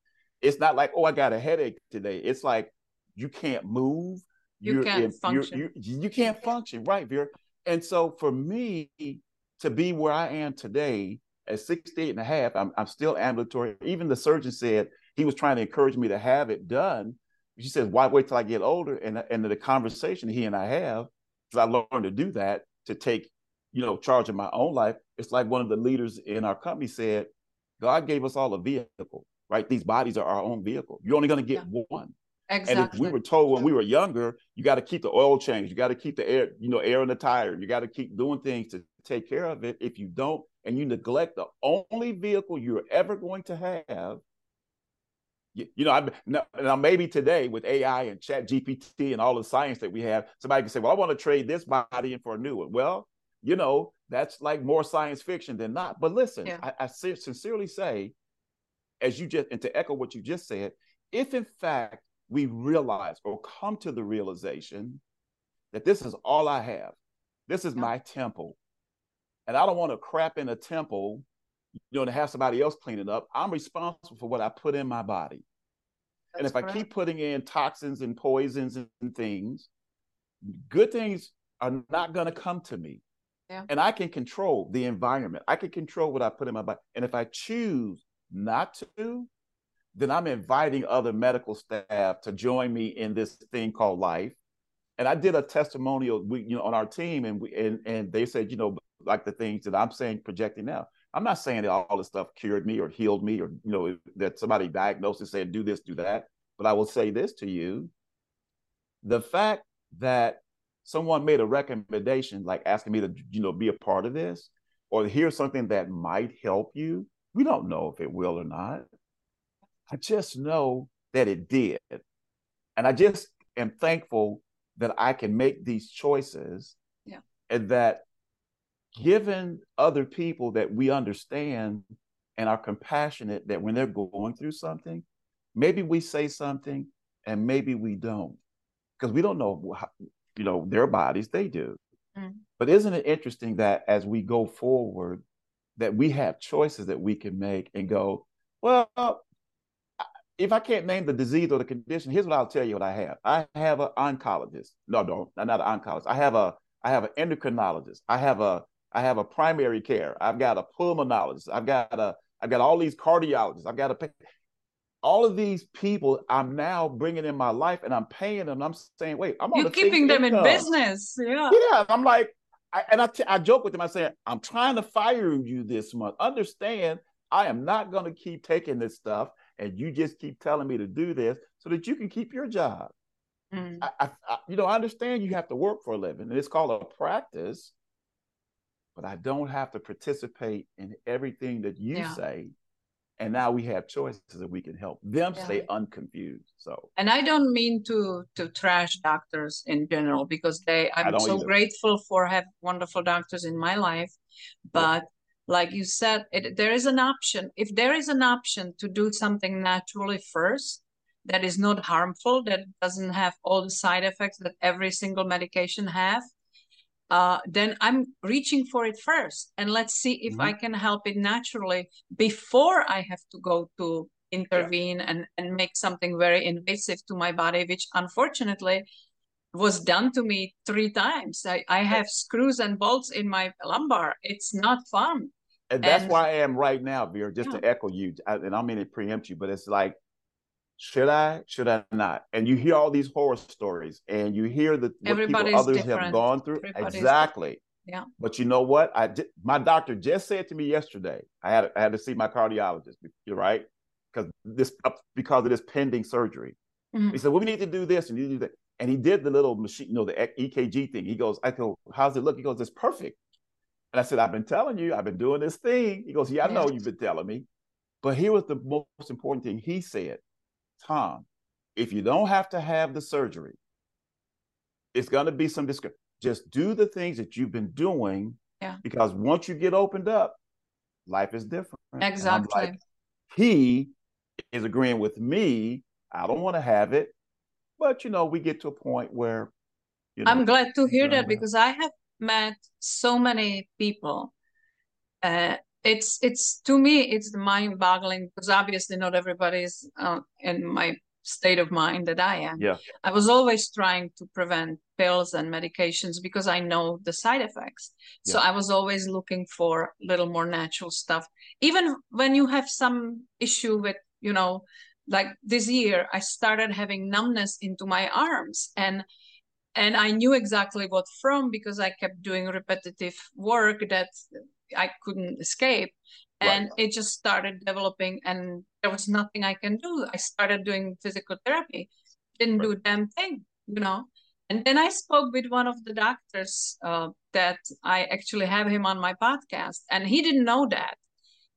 it's not like oh i got a headache today it's like you can't move you you're can't in, function you're, you, you can't function right Vera and so for me to be where i am today at 68 and a half, I'm, I'm still ambulatory. Even the surgeon said he was trying to encourage me to have it done. She says, why wait till I get older? And, and the conversation he and I have, because I learned to do that, to take, you know, charge of my own life. It's like one of the leaders in our company said, God gave us all a vehicle, right? These bodies are our own vehicle. You're only going to get yeah. one. Exactly. And if we were told when we were younger, you got to keep the oil change, you got to keep the air, you know, air in the tire, you got to keep doing things to take care of it. If you don't, and you neglect the only vehicle you're ever going to have, you, you know, I, now, now, maybe today with AI and Chat GPT and all the science that we have, somebody can say, "Well, I want to trade this body in for a new one." Well, you know, that's like more science fiction than not. But listen, yeah. I, I sincerely say, as you just and to echo what you just said, if in fact we realize or come to the realization that this is all I have, this is yeah. my temple, and I don't want to crap in a temple, you know, to have somebody else clean it up. I'm responsible for what I put in my body. That's and if correct. I keep putting in toxins and poisons and things, good things are not going to come to me. Yeah. And I can control the environment. I can control what I put in my body. And if I choose not to, then I'm inviting other medical staff to join me in this thing called life. And I did a testimonial, we, you know, on our team, and we and and they said, you know, like the things that I'm saying projecting now. I'm not saying that all this stuff cured me or healed me or you know that somebody diagnosed and said do this, do that. But I will say this to you: the fact that someone made a recommendation, like asking me to you know be a part of this or hear something that might help you, we don't know if it will or not. I just know that it did, and I just am thankful that I can make these choices. Yeah. And that given other people that we understand and are compassionate that when they're going through something, maybe we say something and maybe we don't. Because we don't know how, you know their bodies they do. Mm. but isn't it interesting that as we go forward that we have choices that we can make and go well if i can't name the disease or the condition here's what i'll tell you what i have. I have an oncologist. No no not an oncologist. I have a i have an endocrinologist. I have a I have a primary care. I've got a pulmonologist. I've got a I've got all these cardiologists. I've got a pay. all of these people I'm now bringing in my life and I'm paying them. I'm saying, wait, I'm you're keeping them income. in business. Yeah. Yeah. I'm like, I, and I, t- I joke with them. I say, I'm trying to fire you this month. Understand, I am not going to keep taking this stuff and you just keep telling me to do this so that you can keep your job. Mm. I, I, you know, I understand you have to work for a living and it's called a practice but I don't have to participate in everything that you yeah. say. And now we have choices that we can help them yeah. stay unconfused. So, and I don't mean to to trash doctors in general because they I'm so either. grateful for have wonderful doctors in my life, but. Yeah. Like you said, it, there is an option. If there is an option to do something naturally first, that is not harmful, that doesn't have all the side effects that every single medication have, uh, then I'm reaching for it first. And let's see if mm-hmm. I can help it naturally before I have to go to intervene yeah. and, and make something very invasive to my body, which unfortunately was done to me three times. I, I have screws and bolts in my lumbar. It's not fun. And that's and, where I am right now, Vera, just yeah. to echo you. I, and I mean to preempt you, but it's like should I? Should I not? And you hear all these horror stories, and you hear that what people others different. have gone through. Everybody's exactly. Yeah. But you know what? I did, my doctor just said to me yesterday. I had I had to see my cardiologist. You're right, because this because of this pending surgery. Mm-hmm. He said, "Well, we need to do this and you do that." And he did the little machine, you know, the EKG thing. He goes, "I go, how's it look?" He goes, "It's perfect." And I said, "I've been telling you, I've been doing this thing." He goes, "Yeah, I know you've been telling me." But here was the most important thing he said. Tom, if you don't have to have the surgery, it's going to be some discomfort. Just do the things that you've been doing. Yeah. Because once you get opened up, life is different. Exactly. Like, he is agreeing with me. I don't want to have it, but you know, we get to a point where. You know, I'm glad to hear that because I have met so many people. Uh, it's it's to me it's mind-boggling because obviously not everybody's uh, in my state of mind that I am. Yeah. I was always trying to prevent pills and medications because I know the side effects. Yeah. So I was always looking for a little more natural stuff. Even when you have some issue with, you know, like this year I started having numbness into my arms and and I knew exactly what from because I kept doing repetitive work that I couldn't escape. And right. it just started developing and there was nothing i can do. I started doing physical therapy didn't right. do a damn thing you know? And then i spoke with one of the doctors uh, that i actually have him on my podcast and he didn't know that.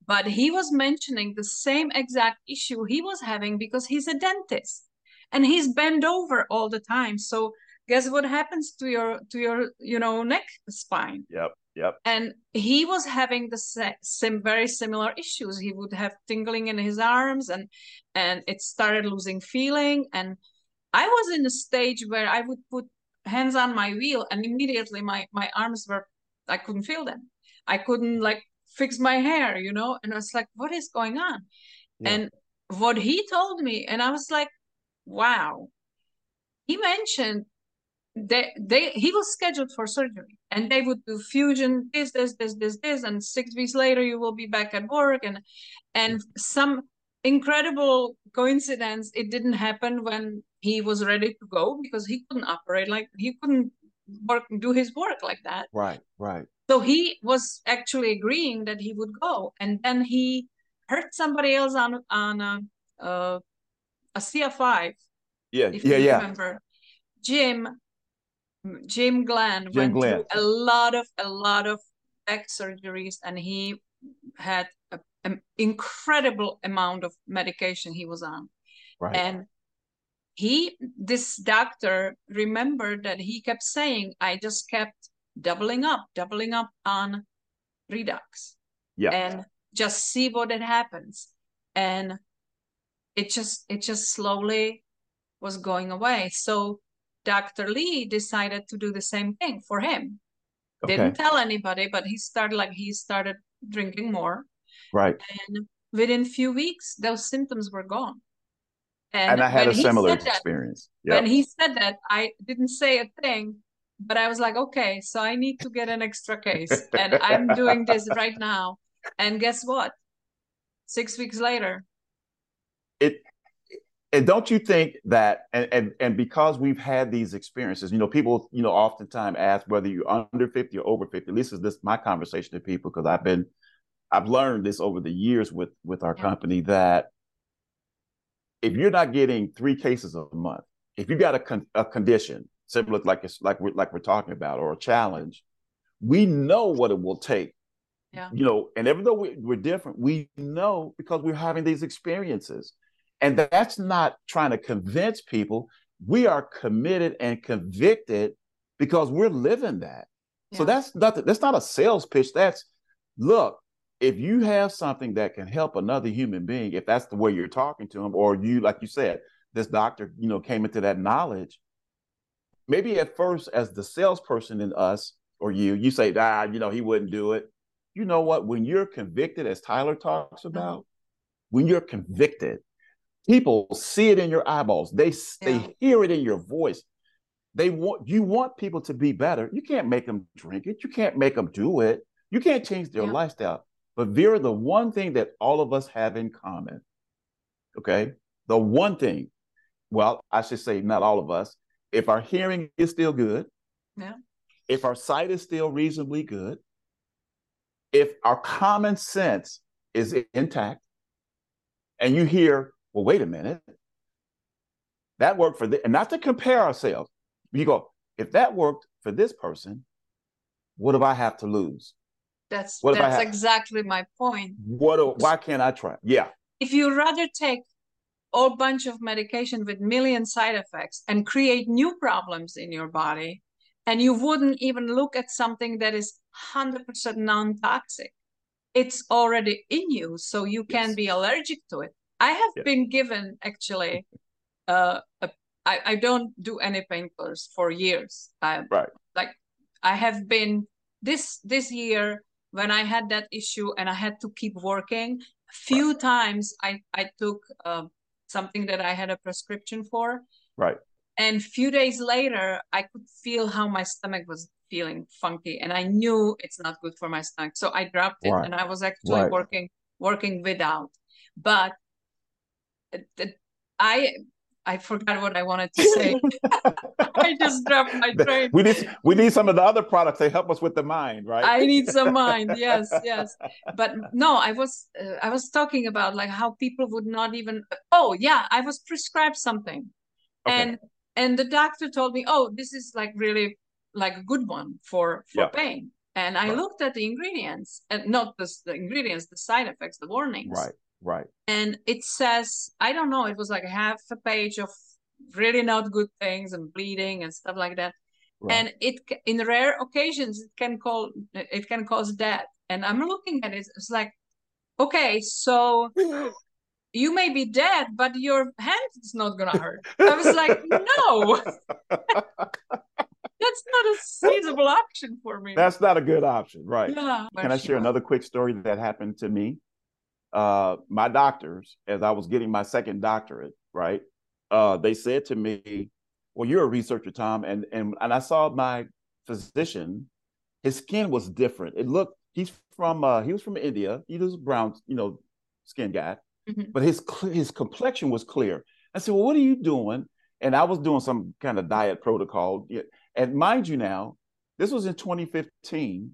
But he was mentioning the same exact issue he was having because he's a dentist and he's bent over all the time. So guess what happens to your to your you know neck spine? Yep Yep. And he was having the same very similar issues. He would have tingling in his arms and and it started losing feeling. And I was in a stage where I would put hands on my wheel and immediately my my arms were I couldn't feel them. I couldn't like fix my hair, you know, and I was like, what is going on? Yeah. And what he told me, and I was like, wow. He mentioned that they he was scheduled for surgery and they would do fusion this this this this this and six weeks later you will be back at work. And and some incredible coincidence it didn't happen when he was ready to go because he couldn't operate like he couldn't work do his work like that. Right right. So he was actually agreeing that he would go. And then he hurt somebody else on on a, uh, a, a CF5 yeah yeah yeah. remember. Jim Jim Glenn Jim went Glenn. through a lot of a lot of back surgeries, and he had an incredible amount of medication he was on. Right. And he, this doctor, remembered that he kept saying, "I just kept doubling up, doubling up on Redox, yeah, and just see what it happens." And it just, it just slowly was going away. So Dr. Lee decided to do the same thing for him. Okay. Didn't tell anybody, but he started like he started drinking more. Right. And within a few weeks, those symptoms were gone. And, and I had a similar experience. Yep. When he said that, I didn't say a thing, but I was like, okay, so I need to get an extra case. and I'm doing this [laughs] right now. And guess what? Six weeks later, it and don't you think that and, and and because we've had these experiences you know people you know oftentimes ask whether you're under 50 or over 50 at least is this my conversation to people because i've been i've learned this over the years with with our yeah. company that if you're not getting three cases a month if you got a, con- a condition similar like it's like we're like we're talking about or a challenge we know what it will take yeah. you know and even though we, we're different we know because we're having these experiences and that's not trying to convince people. We are committed and convicted because we're living that. Yeah. So that's not that's not a sales pitch. That's look, if you have something that can help another human being, if that's the way you're talking to them, or you, like you said, this doctor, you know, came into that knowledge. Maybe at first, as the salesperson in us or you, you say, ah, you know, he wouldn't do it. You know what? When you're convicted, as Tyler talks about, when you're convicted, People see it in your eyeballs. They yeah. they hear it in your voice. They want you want people to be better. You can't make them drink it. You can't make them do it. You can't change their yeah. lifestyle. But Vera, the one thing that all of us have in common, okay, the one thing, well, I should say not all of us. If our hearing is still good, yeah. If our sight is still reasonably good, if our common sense is intact, and you hear well, wait a minute. That worked for this, and not to compare ourselves. You go, if that worked for this person, what do I have to lose? That's what that's exactly my point. What? Do, why can't I try? Yeah. If you rather take a bunch of medication with million side effects and create new problems in your body, and you wouldn't even look at something that is hundred percent non-toxic, it's already in you, so you can Yes. be allergic to it. I have Yeah. been given actually, uh, a, I, I don't do any painkillers for years. I, Right. Like I have been this this year when I had that issue and I had to keep working. A few times I I took um, something that I had a prescription for, Right. and few days later i could feel how my stomach was feeling funky and i knew it's not good for my stomach so i dropped it Right. and i was actually Right. working working without but i i forgot what i wanted to say [laughs] i just dropped my train we need we need some of the other products to help us with the mind, right? I need some [laughs] mind. Yes, yes. But no, I was uh, I was talking about like how people would not even. Oh yeah, I was prescribed something, Okay. and and the doctor told me, oh, this is like really like a good one for for Yeah. pain. And I Right. looked at the ingredients and not the, the ingredients, the side effects, the warnings. right, right. And it says, I don't know, it was like half a page of really not good things and bleeding and stuff like that right. and it in rare occasions it can call it can cause death and i'm looking at it it's like okay so [laughs] you may be dead but your hand is not gonna hurt i was like no [laughs] that's not a feasible option for me That's not a good option, right? yeah Can I share another quick story that happened to me? Uh, my doctors, as I was getting my second doctorate, right? Uh, they said to me, "Well, you're a researcher, Tom," and and and I saw my physician. His skin was different. It looked. He's from. Uh, he was from India. He was a brown, you know, skin guy, Mhm. but his his complexion was clear. I said, "Well, what are you doing?" And I was doing some kind of diet protocol. And mind you, now this was in 2015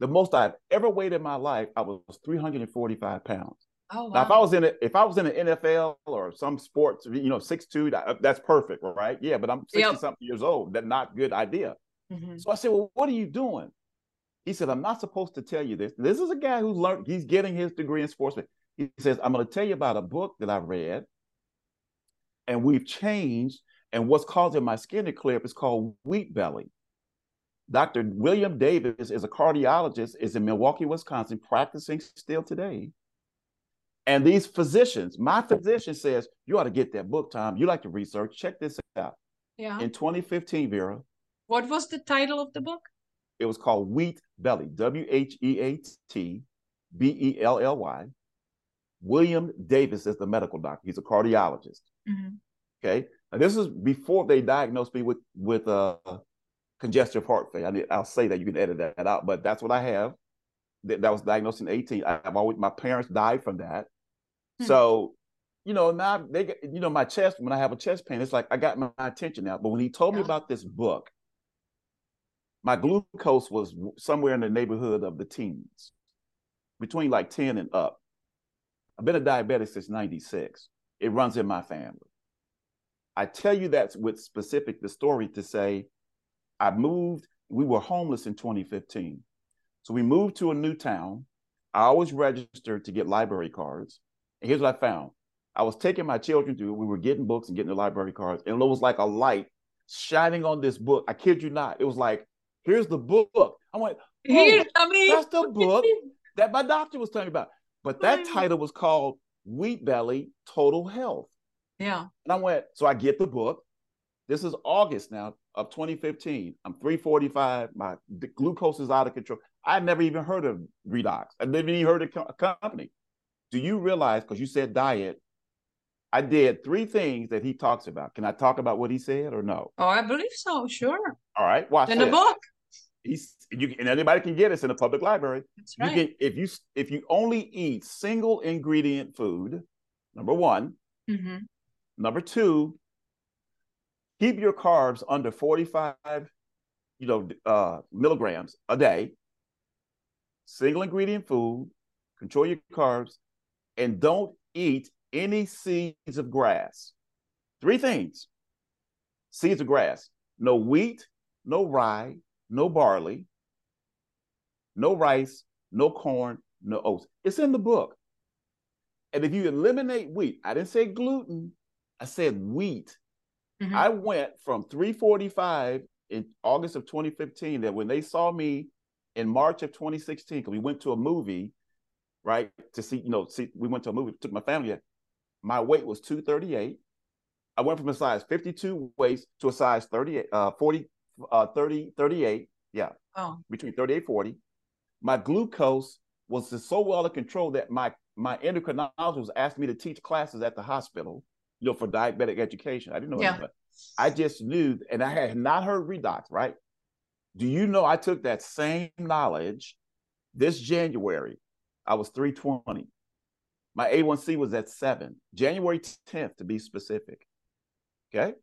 the most I've ever weighed in my life, I was 345 pounds. oh Now, if I was in it, if I was in the NFL or some sports, you know, six two, that, that's perfect, right? Yeah, but I'm 60 Yep. something years old. That's not a good idea. Mhm. So I said, Well, what are you doing? He said, I'm not supposed to tell you this. This is a guy who learned, he's getting his degree in sportsman. He says, I'm going to tell you about a book that I read, and we've changed. And what's causing my skin to clear up is called wheat belly. Dr. William Davis is a cardiologist, is in Milwaukee, Wisconsin, practicing still today. And these physicians, my physician says, you ought to get that book, Tom. You like to research. Check this out. yeah In 2015, Vera, what was the title of the book it was called Wheat Belly, W H E A T B E L L Y. William Davis is the medical doctor. He's a cardiologist. Mhm. Okay. Now, this is before they diagnosed me with with uh, congestive heart failure. I need, I'll say that you can edit that out, but that's what I have. That, that was diagnosed in 18. I- I've always my parents died from that. Hmm. So, you know, now they get, you know, my chest, when I have a chest pain, it's like I got my, my attention now. But when he told me about this book, my glucose was somewhere in the neighborhood of the teens, between like 10 and up. I've been a diabetic since 96. It runs in my family. I tell you that with specific the story to say I moved, we were homeless in 2015. So we moved to a new town. I always registered to get library cards. And here's what I found. I was taking my children to, we were getting books and getting the library cards, and it was like a light shining on this book. I kid you not. It was like, here's the book. I went, here i mean that's the [laughs] book that my doctor was telling me about. But that title was called Wheat Belly Total Health. yeah And I went, so I get the book. This is August now of 2015. I'm 345. My glucose is out of control. I never even heard of Redox. I never even heard of co- a company. Do you realize, because you said diet, I did three things that he talks about. Can I talk about what he said or no? oh i believe so sure All right, watch in the book He's, you, and anybody can get it. It's in the public library. that's You can if you if you only eat single ingredient food, number one. Mhm. Number two, keep your carbs under 45, you know, uh, milligrams a day. Single ingredient food, control your carbs, and don't eat any seeds of grass. Three things. Seeds of grass. No wheat, no rye, no barley, no rice, no corn, no oats. It's in the book. And if you eliminate wheat, I didn't say gluten, I said wheat. Mhm. I went from 345 in August of 2015 that when they saw me in March of 2016, because we went to a movie right? To see, you know, see, we went to a movie, took my family. My weight was 238. I went from a size 52 waist to a size 38, uh, 40, uh, 30, 38. Yeah. Oh. Between 38 40. My glucose was so well under control that my my endocrinologist asked me to teach classes at the hospital, you know, for diabetic education. I didn't know yeah. I just knew, and I had not heard redox, right? Do you know I took that same knowledge this January? I was 320. My A1C was at seven, January 10th to be specific. Okay.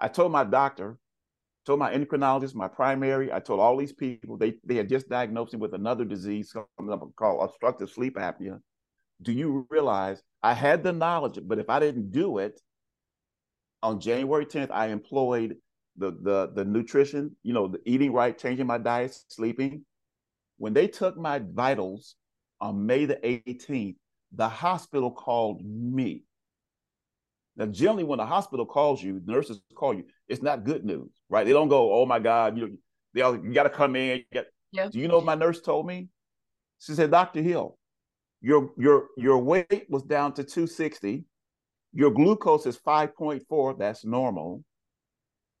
I told my doctor, told my endocrinologist, my primary, I told all these people, they, they had just diagnosed me with another disease called obstructive sleep apnea. Do you realize I had the knowledge, but if I didn't do it, on January 10th, I employed the the the nutrition, you know, the eating right, changing my diet, sleeping. When they took my vitals on May the 18th, the hospital called me. Now, generally, when the hospital calls you, nurses call you, it's not good news, right? They don't go, "Oh my God, you know, they all, you got to come in." You yeah. Do you know what my nurse told me? She said, "Dr. Hill, your your your weight was down to 260. Your glucose is 5.4. That's normal.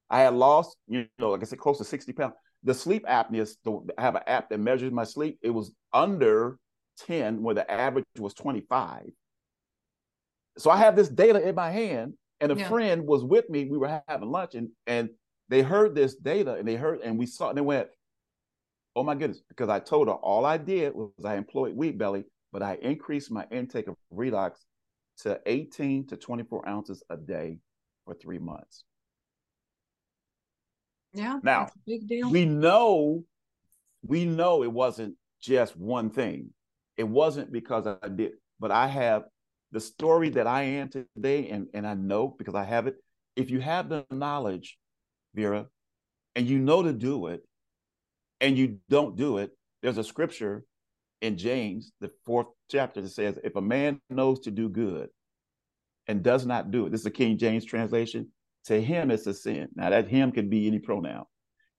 I had lost, you know, like I said, close to 60 pounds. The sleep apnea, is. I have an app that measures my sleep. It was under 10, where the average was 25. So I have this data in my hand, and a yeah. friend was with me. We were having lunch, and and they heard this data, and they heard, and we saw, and they went, "Oh my goodness!" Because I told her all I did was I employed Wheat Belly, but I increased my intake of Redox to 18 to 24 ounces a day for three months. Yeah. Now, big deal. we know, we know it wasn't just one thing. It wasn't because I did, but I have the story that I am today, and, and I know because I have it. If you have the knowledge, Vera, and you know to do it, and you don't do it, there's a scripture in James, the fourth chapter, it says, If a man knows to do good and does not do it, this is a King James translation, to him it's a sin. Now, that him can be any pronoun.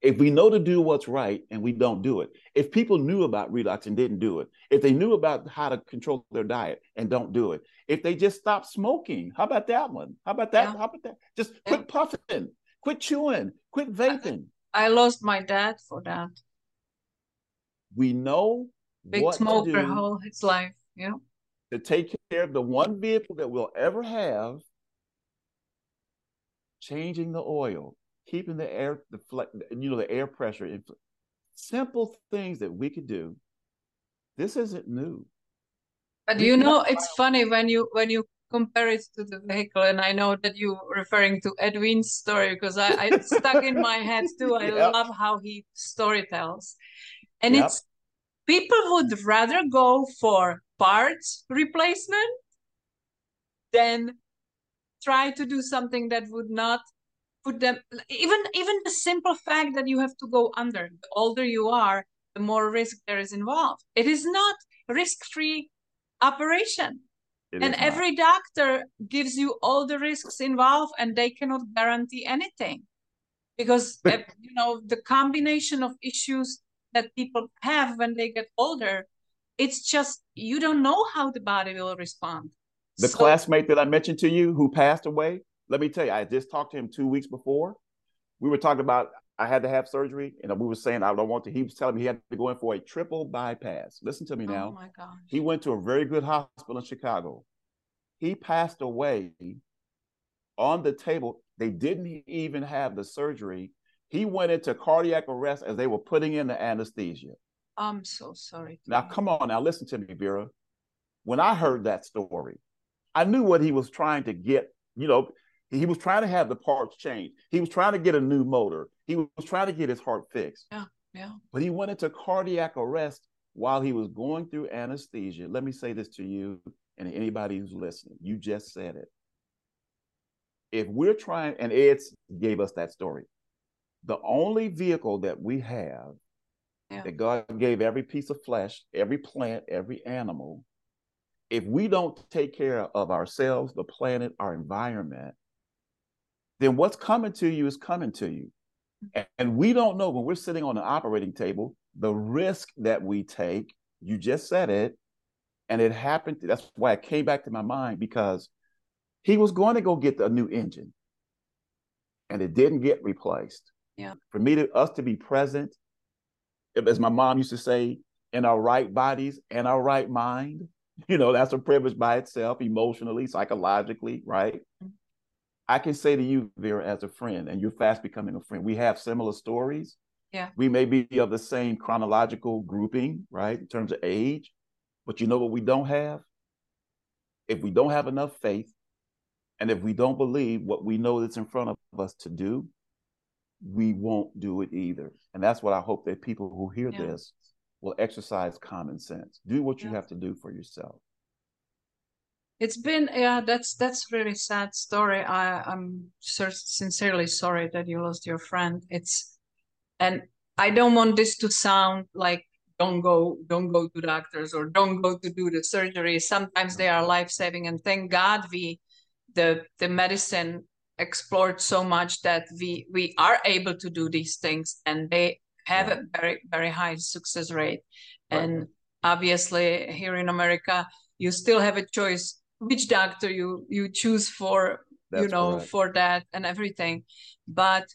If we know to do what's right and we don't do it, if people knew about redox and didn't do it, if they knew about how to control their diet and don't do it, if they just stop smoking, how about that one? How about that? Yeah. How about that? Just yeah. quit puffing, quit chewing, quit vaping. I, I lost my dad for that. We know big smoker all his life. Yeah. To take care of the one vehicle that we'll ever have, changing the oil, keeping the air, the you know, the air pressure. Simple things that we could do. This isn't new. But we you know, it's funny when you when you compare it to the vehicle, and I know that you're referring to Edwin's story because I, I stuck in my head too. I [laughs] yep. love how he story tells, and yep. it's people would rather go for parts replacement than try to do something that would not put them even even the simple fact that you have to go under the older you are the more risk there is involved. It is not risk free operation. It and every doctor gives you all the risks involved and they cannot guarantee anything. Because uh, you know the combination of issues that people have when they get older it's just you don't know how the body will respond. The so, classmate that i mentioned to you who passed away let me tell you i just talked to him two weeks before. We were talking about i had to have surgery and we were saying i don't want to he was telling me he had to go in for a triple bypass. Listen to me oh now. oh my gosh. he went to a very good hospital in chicago. He passed away on the table. They didn't even have the surgery he went into cardiac arrest as they were putting in the anesthesia. I'm so sorry. Now, come on, now listen to me, Vera. When I heard that story, I knew what he was trying to get. You know, he was trying to have the parts changed. He was trying to get a new motor. He was trying to get his heart fixed. Yeah, yeah. But he went into cardiac arrest while he was going through anesthesia. Let me say this to you and anybody who's listening. You just said it. If we're trying, and Ed gave us that story the only vehicle that we have yeah. that God gave every piece of flesh, every plant, every animal, if we don't take care of ourselves, the planet, our environment, then what's coming to you is coming to you. Mm-hmm. And we don't know when we're sitting on the operating table, the risk that we take, you just said it, And it happened. That's why it came back to my mind because he was going to go get a new engine and it didn't get replaced. Yeah. For me to us to be present, as my mom used to say, in our right bodies and our right mind, [laughs] you know, that's a privilege by itself, emotionally, psychologically, right? Mm-hmm. I can say to you, Vera, as a friend, and you're fast becoming a friend, we have similar stories. Yeah. We may be of the same chronological grouping, right, in terms of age, but you know what we don't have? If we don't have enough faith, and if we don't believe what we know that's in front of us to do, we won't do it either. And that's what I hope that people who hear yeah. this will exercise common sense. Do what you yeah. have to do for yourself. It's been yeah, that's that's really sad story. I I'm sincerely sorry that you lost your friend. It's and I don't want this to sound like don't go don't go to doctors or don't go to do the surgery. Sometimes they are mm-hmm. life saving, and thank God we the the medicine explored so much that we we are able to do these things and they have yeah. a very very high success rate right. and obviously here in america you still have a choice which doctor you you choose for That's you know correct. for that and everything but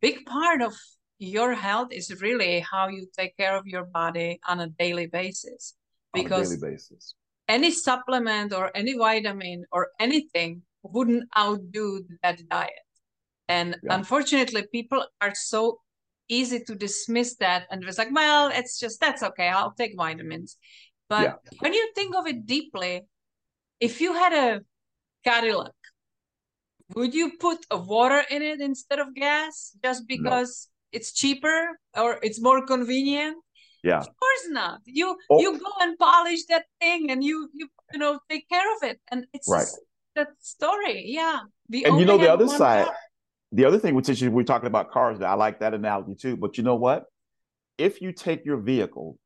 big part of your health is really how you take care of your body on a daily basis because daily basis any supplement or any vitamin or anything wouldn't outdo that diet and yeah. unfortunately people are so easy to dismiss that and it's like well it's just that's okay i'll take vitamins but yeah. when you think of it deeply if you had a cadillac would you put a water in it instead of gas just because no. it's cheaper or it's more convenient yeah of course not you oh. you go and polish that thing and you you you know take care of it and it's right that story yeah. We and you know the other side car. the other thing which is we're talking about cars i like that analogy too but you know what? If you take your vehicle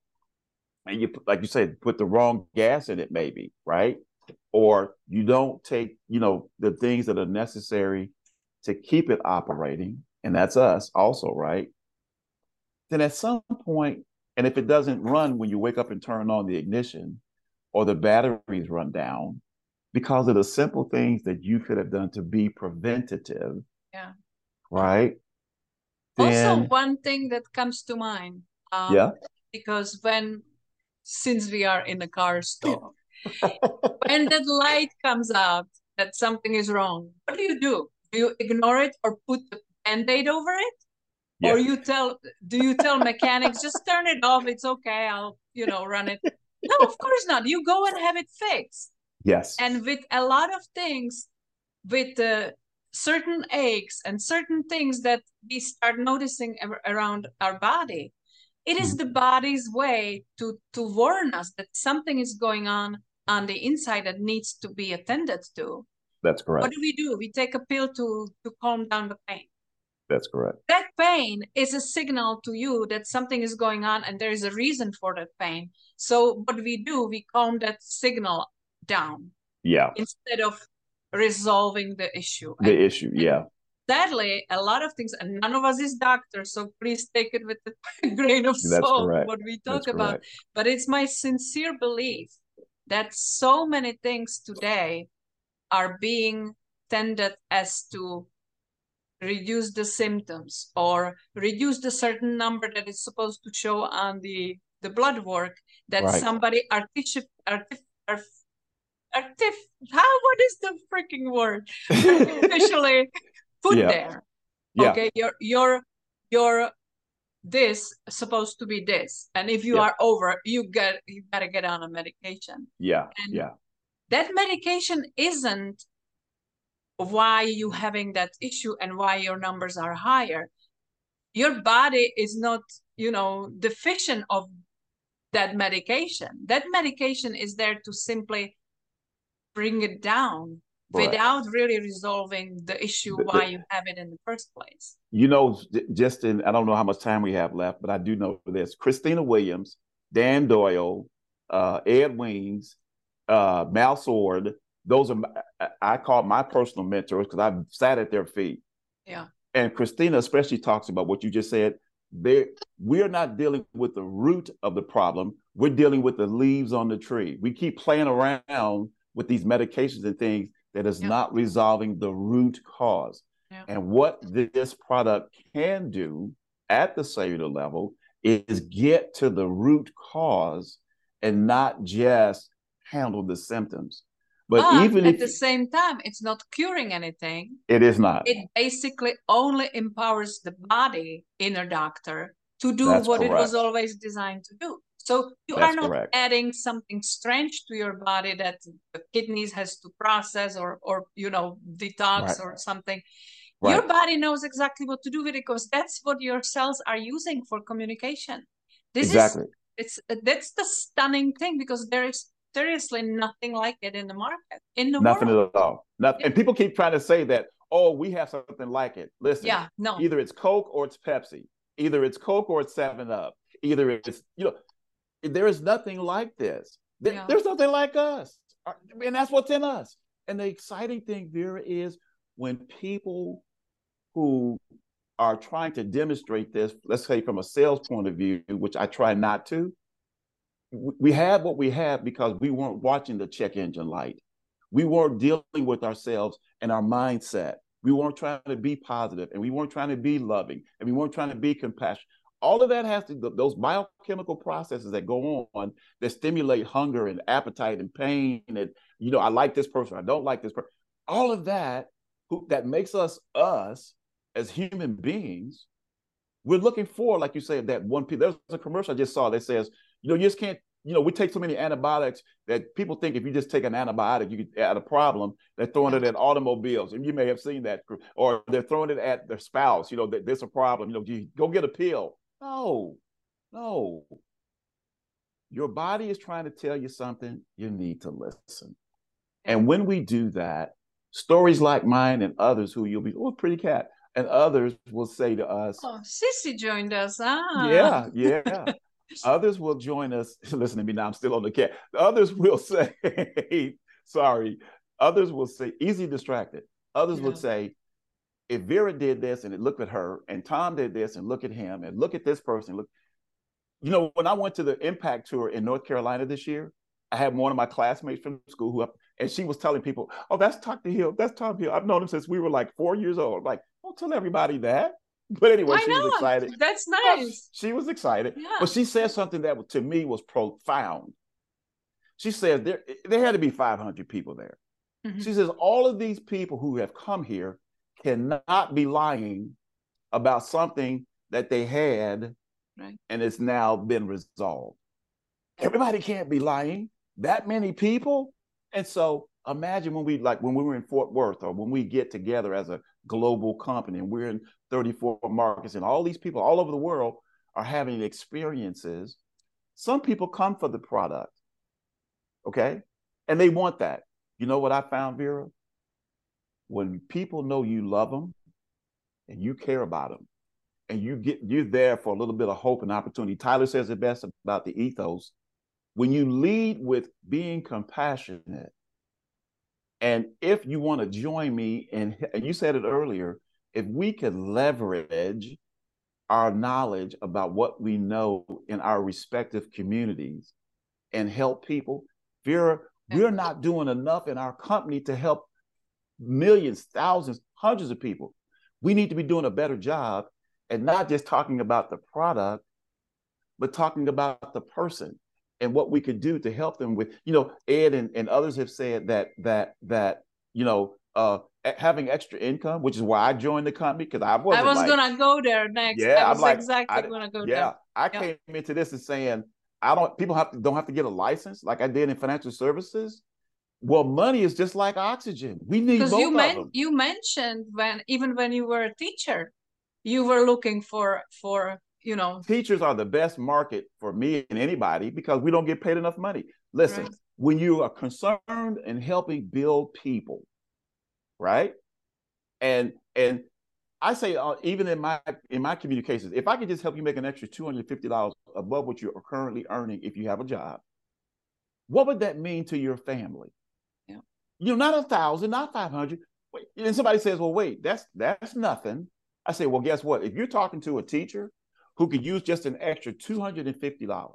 and you like you said put the wrong gas in it maybe right? Or you don't take you know the things that are necessary to keep it operating and that's us also right? Then at some point and if it doesn't run when you wake up and turn on the ignition or the batteries run down because of the simple things that you could have done to be preventative. Yeah. Right. Then, also, one thing that comes to mind. Um, yeah. Because when, since we are in a car store, [laughs] when that light comes out that something is wrong, what do you do? Do you ignore it or put the band aid over it? Or you tell do you tell mechanics just turn it off? It's okay. I'll you know run it. No, of course not. You go and have it fixed. Yes. And with a lot of things, with uh, certain aches and certain things that we start noticing around our body, it is mm. the body's way to to warn us that something is going on on the inside that needs to be attended to. That's correct. What do we do? We take a pill to to calm down the pain. That's correct. That pain is a signal to you that something is going on and there is a reason for that pain. So what we do, we calm that signal down. Yeah. Instead of resolving the issue. The and, issue, yeah. Sadly, a lot of things, and none of us is doctors, so please take it with a [laughs] grain of That's salt correct. what we talk That's about. correct. But it's my sincere belief that so many things today are being tended as to reduce the symptoms or reduce the certain number that is supposed to show on the the blood work that right. somebody artific, artif, how? What is the freaking word? Officially [laughs] put yeah. there. Yeah. okay you're you're you're this supposed to be this. And if you yeah. are over you get you gotta get on a medication. Yeah and yeah. that medication isn't why you having that issue and why your numbers are higher. Your body is not you know deficient of that medication. That medication is there to simply bring it down right. without really resolving the issue the, why the, you have it in the first place you know just in i don't know how much time we have left but i do know this christina williams dan doyle uh, ed wings uh, mal sword those are I call my personal mentors because I've sat at their feet. Yeah. And Christina especially talks about what you just said. they we're not dealing with the root of the problem. We're dealing with the leaves on the tree. We keep playing around with these medications and things that is not resolving the root cause. And what this product can do at the cellular level is get to the root cause and not just handle the symptoms. But, but even at the same time, it's not curing anything. It is not. It basically only empowers the body, inner doctor, to do That's what correct. it was always designed to do. So you That's are not correct. adding something strange to your body that the kidneys has to process or or you know detox right. or something. Right. Your body knows exactly what to do with it because that's what your cells are using for communication. This exactly. is it's uh, that's the stunning thing because there is seriously nothing like it in the market in the nothing world. at all. Nothing. Yeah. And people keep trying to say that oh we have something like it. Listen, yeah, no. Either it's Coke or it's Pepsi. Either it's Coke or it's Seven Up. Either it's you know there is nothing like this. There, yeah. There's nothing like us. Uh, and that's what's in us. And the exciting thing, Vera, is when people who are trying to demonstrate this, let's say from a sales point of view, which I try not to, we have what we have because we weren't watching the check engine light. We weren't dealing with ourselves and our mindset. We weren't trying to be positive and we weren't trying to be loving and we weren't trying to be compassionate all of that has to those biochemical processes that go on that stimulate hunger and appetite and pain and you know i like this person i don't like this person all of that who, that makes us us as human beings we're looking for like you said that one piece. there's a commercial i just saw that says you know you just can't you know we take so many antibiotics that people think if you just take an antibiotic you can add a problem they're throwing it at automobiles and you may have seen that or they're throwing it at their spouse you know that there's a problem you know you go get a pill no, no. Your body is trying to tell you something, you need to listen. And when we do that, stories like mine and others who you'll be, oh, pretty cat, and others will say to us, Oh, Sissy joined us. Ah. Yeah, yeah. [laughs] others will join us. [laughs] Listen to me now, I'm still on the cat. Others will say, [laughs] sorry. Others will say, easy distracted. Others yeah. would say, if Vera did this and it looked at her, and Tom did this and look at him, and look at this person, look, you know, when I went to the Impact Tour in North Carolina this year, I had one of my classmates from school who, and she was telling people, "Oh, that's Dr. Hill. That's Tom Hill. I've known him since we were like four years old." I'm like, don't tell everybody that. [laughs] But anyway, I she know. was excited. That's nice. She was excited. Yeah. But she said something that to me was profound. She says there there had to be 500 people there. Mm-hmm. She says all of these people who have come here cannot be lying about something that they had right. and it's now been resolved. Everybody can't be lying. That many people. And so imagine when we like when we were in Fort Worth or when we get together as a global company and we're in 34 markets and all these people all over the world are having experiences. Some people come for the product. Okay. And they want that. You know what I found, Vera? When people know you love them and you care about them and you get you're there for a little bit of hope and opportunity. Tyler says it best about the ethos. When you lead with being compassionate and if you want to join me and, and you said it earlier if we could leverage our knowledge about what we know in our respective communities and help people vera we're not doing enough in our company to help millions, thousands, hundreds of people. We need to be doing a better job and not just talking about the product, but talking about the person and what we could do to help them with, you know, Ed and, and others have said that that that, you know, uh having extra income, which is why I joined the company because I was I was like, gonna go there next. Yeah, I was I'm like, exactly I, gonna go there. yeah. I came into this and saying I don't people have to don't have to get a license like I did in financial services. Well, money is just like oxygen. We need both you men- you mentioned when even when you were a teacher, you were looking for for you know teachers are the best market for me and anybody because we don't get paid enough money. Listen, right. when you are concerned in helping build people, right? And and I say uh, even in my in my communications, if I could just help you make an extra two hundred fifty dollars above what you are currently earning if you have a job, what would that mean to your family? You know, not a thousand, not five hundred. And somebody says, "Well, wait, that's that's nothing." I say, "Well, guess what? If you're talking to a teacher who could use just an extra $250.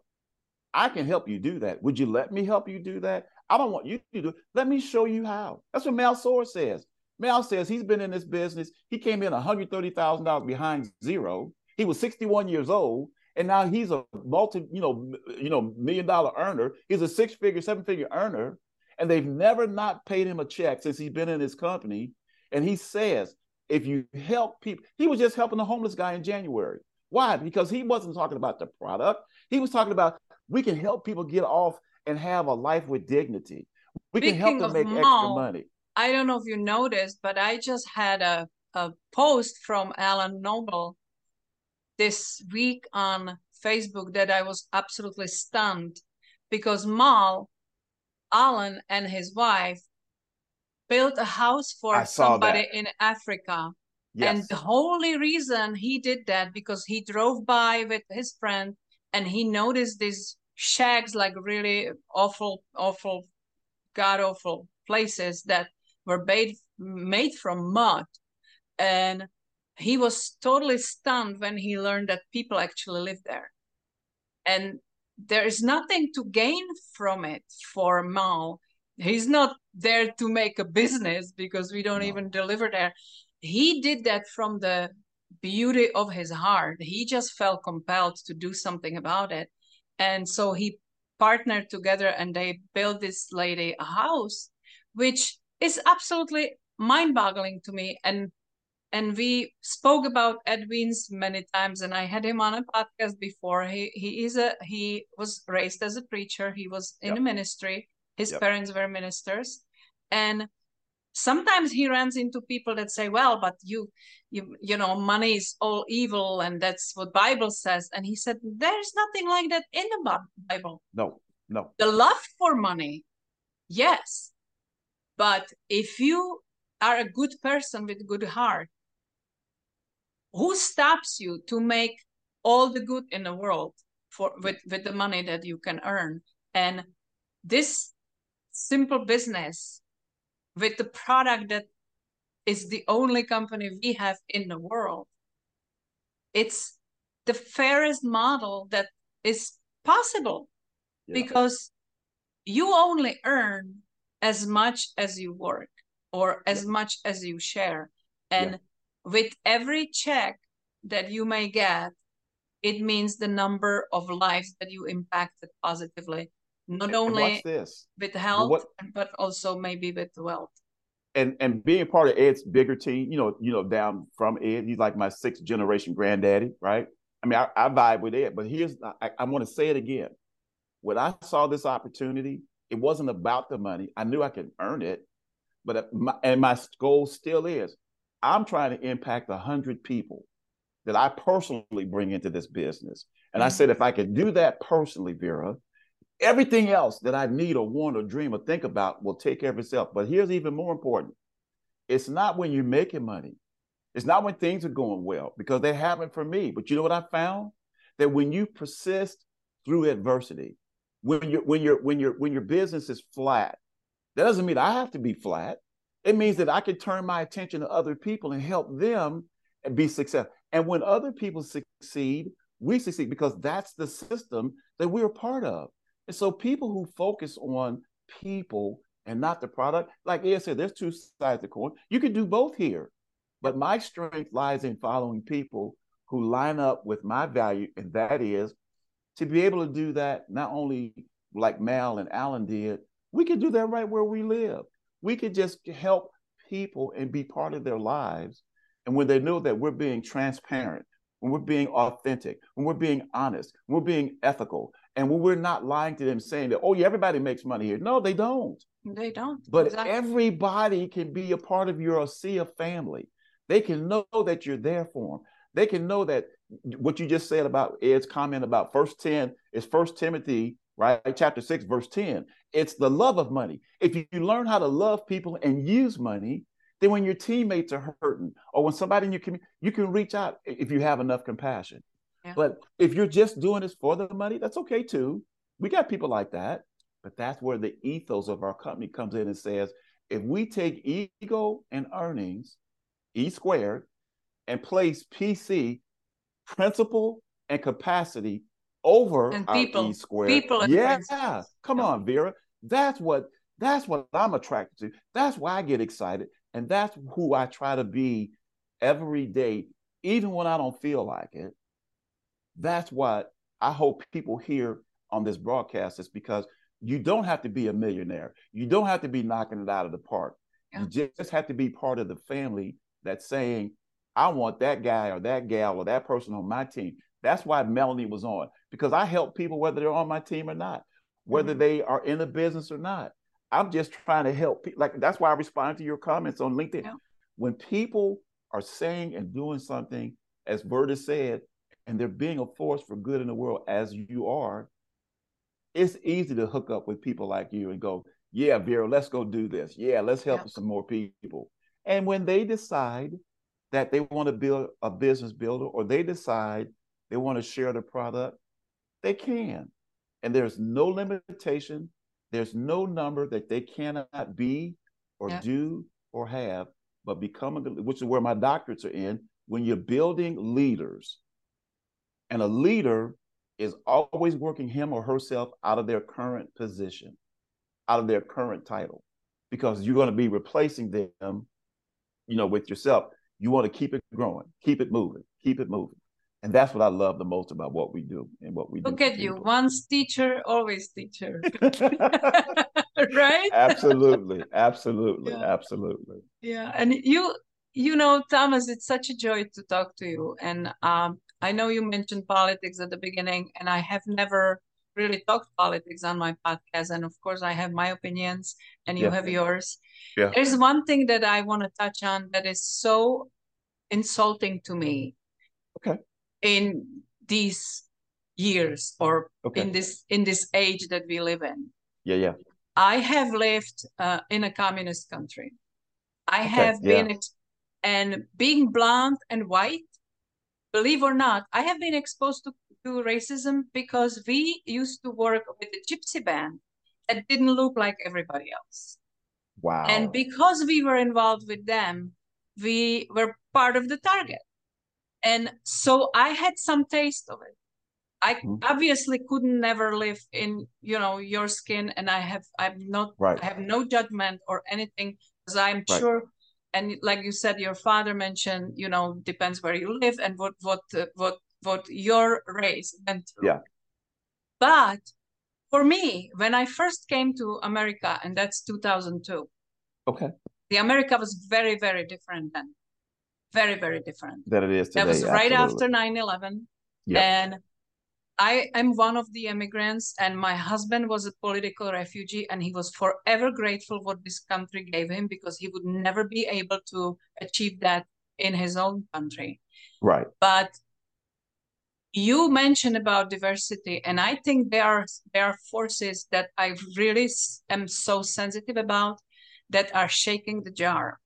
I can help you do that. Would you let me help you do that? I don't want you to do it. Let me show you how. That's what Mal Soar says. Mal says he's been in this business. He came in $130,000 behind zero. He was 61 years old, and now he's a multi, you know, you know, million dollar earner. He's a six figure, seven figure earner, and they've never not paid him a check since he's been in his company. And he says, if you help people, he was just helping the homeless guy in January. Why? Because he wasn't talking about the product. He was talking about we can help people get off and have a life with dignity. We Speaking can help them make extra money. I don't know if you noticed, but I just had a, a post from Alan Noble this week on Facebook that I was absolutely stunned because Mal, Alan, and his wife built a house for somebody that. in Africa. Yes. And the only reason he did that because he drove by with his friend and he noticed these shacks, like really awful, awful, god awful places that were made made from mud. And he was totally stunned when he learned that people actually live there. And there is nothing to gain from it for Mal. He's not there to make a business because we don't no. even deliver there. He did that from the beauty of his heart. He just felt compelled to do something about it. And so he partnered together and they built this lady a house, which is absolutely mind-boggling to me. And and we spoke about Edwin's many times, and I had him on a podcast before. He he is a he was raised as a preacher. He was in yep. a ministry. His yep. parents were ministers, and sometimes he runs into people that say, "Well, but you you you know, money is all evil, and that's what Bible says." And he said, "There's nothing like that in the Bible." No, no. The love for money, yes, but if you are a good person with good heart who stops you to make all the good in the world for with with the money that you can earn and this simple business with the product that is the only company we have in the world it's the fairest model that is possible yeah. because you only earn as much as you work or as yeah. much as you share and yeah with every check that you may get, it means the number of lives that you impacted positively, not only with health, what, but also maybe with wealth. And and being part of Ed's bigger team, you know, you know, down from Ed, he's like my sixth generation granddaddy, right? I mean, I, I vibe with Ed, but here's I, I want to say it again. When I saw this opportunity, it wasn't about the money. I knew I could earn it, but uh, my, and my goal still is I'm trying to impact a hundred people that I personally bring into this business. And I mm-hmm. said, if I could do that personally, Vera, everything else that I need or want or dream or think about will take care of itself. But here's even more important. It's not when you're making money. It's not when things are going well, because they haven't for me. But you know what I found? That when you persist through adversity, when you when your when your when your business is flat, that doesn't mean I have to be flat. It means that I can turn my attention to other people and help them be successful. And when other people succeed, we succeed because that's the system that we're part of. And so people who focus on people and not the product, like Ed said, there's two sides of the coin. You can do both here. But my strength lies in following people who line up with my value, and that is to be able to do that not only like Mal and Alan did, we can do that right where we live we could just help people and be part of their lives. And when they know that we're being transparent, when we're being authentic, when we're being honest, when we're being ethical, and when we're not lying to them saying that, oh, yeah, everybody makes money here. No, they don't. They don't. But exactly. everybody can be a part of your ASEA family. They can know that you're there for them. They can know that what you just said about Ed's comment about first 10 is first Timothy right? Chapter 6, verse 10. It's the love of money. If you learn how to love people and use money, then when your teammates are hurting or when somebody in your community, you can reach out if you have enough compassion. Yeah. But if you're just doing this for the money, that's okay too. We got people like that. But that's where the ethos of our company comes in and says, if we take ego and earnings, E squared, and place PC, principle and capacity over And people- E squared. people yeah, come on, Vera. That's what that's what I'm attracted to. That's why I get excited, and that's who I try to be every day, even when I don't feel like it. That's what I hope people hear on this broadcast is because you don't have to be a millionaire. You don't have to be knocking it out of the park. You just have to be part of the family that's saying, I want that guy or that gal or that person on my team. That's why Melanie was on because I help people whether they're on my team or not, whether Mhm. they are in the business or not. I'm just trying to help people. Like that's why I respond to your comments on LinkedIn. Yeah. When people are saying and doing something, as Verda said, and they're being a force for good in the world as you are, it's easy to hook up with people like you and go, yeah, Vera, let's go do this. Yeah, let's help Yeah. some more people. And when they decide that they want to build a business builder or they decide they want to share the product, they can. And there's no limitation, there's no number that they cannot be or Yeah. do or have, but become a, which is where my doctorates are in. When you're building leaders, and a leader is always working him or herself out of their current position, out of their current title, because you're going to be replacing them, you know, with yourself. You want to keep it growing, keep it moving, keep it moving. And that's what I love the most about what we do and what we do. Look at you. Once teacher, always teacher. [laughs] [laughs] right? absolutely, absolutely, Yeah. absolutely. Yeah, and you you know, Thomas, it's such a joy to talk to you. And um, I know you mentioned politics at the beginning, and I have never really talked politics on my podcast. And of course, I have my opinions, and you Yeah. have yours. Yeah. There's one thing that I want to touch on that is so insulting to me. Okay. In these years, or Okay. in this in this age that we live in. Yeah, yeah. I have lived uh, in a communist country. I Okay, have been, and being blonde and white, believe or not, I have been exposed to, to racism because we used to work with a gypsy band that didn't look like everybody else. Wow. And because we were involved with them, we were part of the target. And so I had some taste of it. I Mhm. obviously couldn't never live in, you know, your skin and I have I'm not right. I have no judgment or anything because I'm Right. sure and like you said your father mentioned, you know, depends where you live and what what uh, what what your race went through. Yeah. But for me, when I first came to America, and that's 2002, Okay. the America was very, very different then. Very, very different. That it is today. That was right absolutely. after 9 11. Yep. And I am one of the immigrants, and my husband was a political refugee, and he was forever grateful what this country gave him because he would never be able to achieve that in his own country. Right. But you mentioned about diversity, and I think there are there are forces that I really am so sensitive about that are shaking the jar.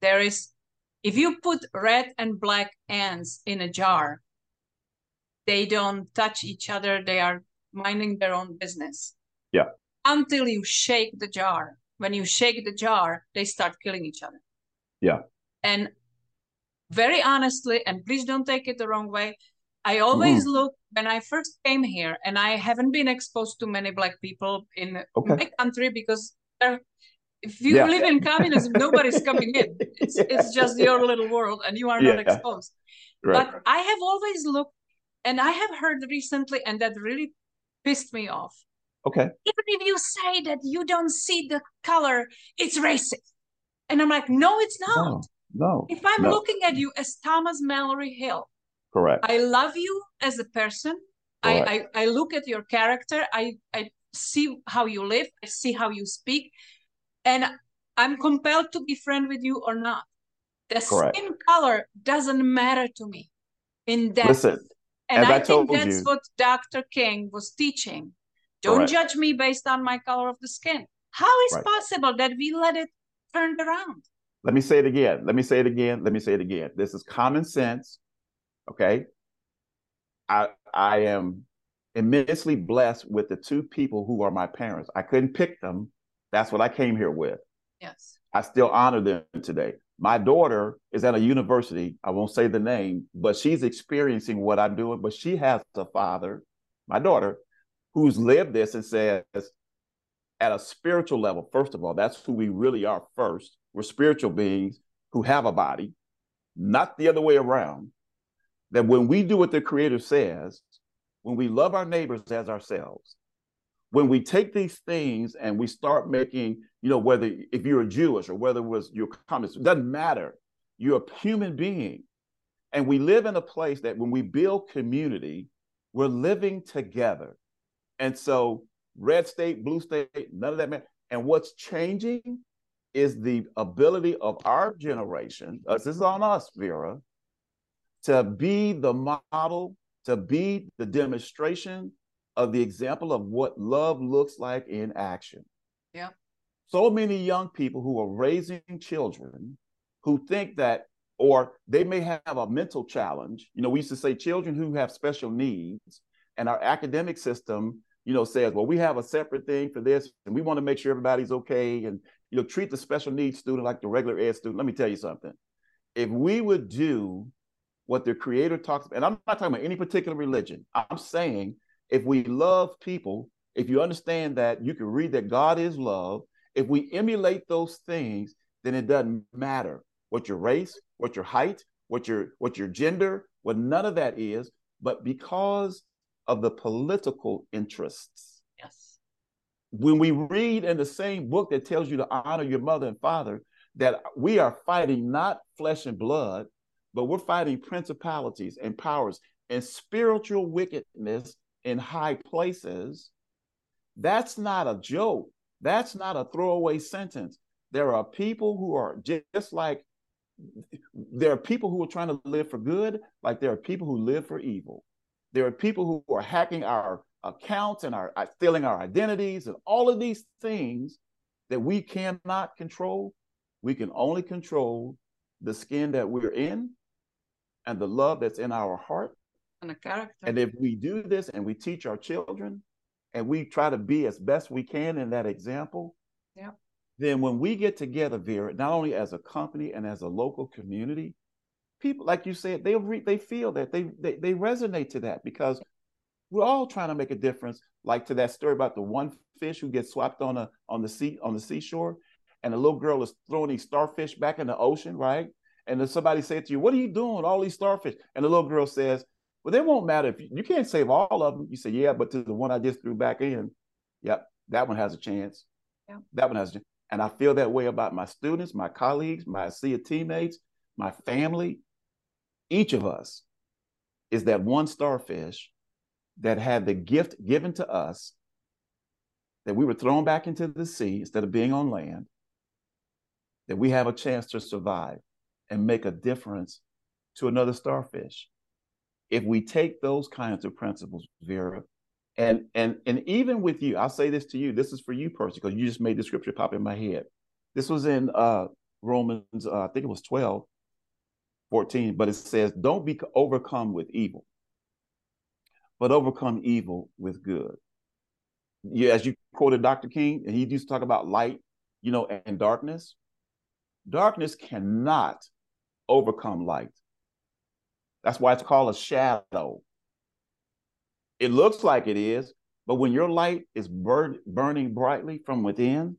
There is, if you put red and black ants in a jar, they don't touch each other. They are minding their own business. Yeah. Until you shake the jar. When you shake the jar, they start killing each other. Yeah. And very honestly, and please don't take it the wrong way, I always Mm-hmm. look when I first came here, and I haven't been exposed to many black people in Okay. my country because they're- if you Yeah. live in communism, nobody's coming in. [laughs] It's, it's just your little world, and you are not Yeah. exposed. Right. But I have always looked, and I have heard recently, and that really pissed me off. okay. Even if you say that you don't see the color, it's racist. And I'm like, no, it's not. No. No. If I'm no. looking at you as Thomas Mallory Hill, Correct. I love you as a person. I, I, I look at your character. I, I see how you live. I see how you speak. And I'm compelled to be friend with you or not. The Correct. skin color doesn't matter to me in that. Listen, and I, I think that's you- what Dr. King was teaching. Don't Correct. judge me based on my color of the skin. How is Right. possible that we let it turned around? let me say it again. Let me say it again. Let me say it again. This is common sense. Okay. I I am immensely blessed with the two people who are my parents. I couldn't pick them. That's what I came here with. Yes. I still honor them today. my daughter is at a university. I won't say the name, but she's experiencing what I'm doing. But she has a father, my daughter, who's lived this and says, at a spiritual level, first of all, that's who we really are first. We're spiritual beings who have a body, not the other way around. That when we do what the Creator says, when we love our neighbors as ourselves, when we take these things and we start making, you know, whether if you're a Jewish or whether it was your communist, doesn't matter. You're a human being. And we live in a place that when we build community, we're living together. And so red state, blue state, none of that matter. And what's changing is the ability of our generation, this is on us, Vera, to be the model, to be the demonstration of the example of what love looks like in action. Yeah. So many young people who are raising children who think that, or they may have a mental challenge. You know, we used to say children who have special needs, and our academic system you know, says, well, we have a separate thing for this, and we want to make sure everybody's okay, and you know, treat the special needs student like the regular ed student. Let me tell you something. If we would do what the creator talks about, and I'm not talking about any particular religion, I'm saying if we love people, if you understand that you can read that God is love, if we emulate those things, then it doesn't matter what your race, what your height, what your what your gender, what none of that is, but because of the political interests. Yes. When we read in the same book that tells you to honor your mother and father, that we are fighting not flesh and blood, but we're fighting principalities and powers and spiritual wickedness in high places. That's not a joke. That's not a throwaway sentence. There are people who are just like there are people who are trying to live for good, like there are people who live for evil. There are people who are hacking our accounts and are uh, stealing our identities and all of these things that we cannot control. We can only control the skin that we're in and the love that's in our heart. And the character. And if we do this and we teach our children and we try to be as best we can in that example, yeah. then when we get together, Vera, not only as a company and as a local community, people like you said they re- they feel that they, they they resonate to that because we're all trying to make a difference like to that story about the one fish who gets swapped on a on the sea on the seashore and the little girl is throwing these starfish back in the ocean right and then somebody said to you what are you doing all these starfish and the little girl says well it won't matter if you, you can't save all of them you say yeah but to the one i just threw back in. Yep that one has a chance. Yeah. that one has a chance. And i feel that way about my students my colleagues my ASEA teammates my family. Each of us is that one starfish that had the gift given to us that we were thrown back into the sea instead of being on land, that we have a chance to survive and make a difference to another starfish. If we take those kinds of principles, Vera, and and and even with you, I'll say this to you. This is for you personally, because you just made the scripture pop in my head. This was in uh Romans, uh, I think it was 12, 14, but it says, Don't be overcome with evil, but overcome evil with good. Yeah, as you quoted Dr. King, and he used to talk about light, you know, and darkness. Darkness cannot overcome light. That's why it's called a shadow. It looks like it is, but when your light is burn, burning brightly from within,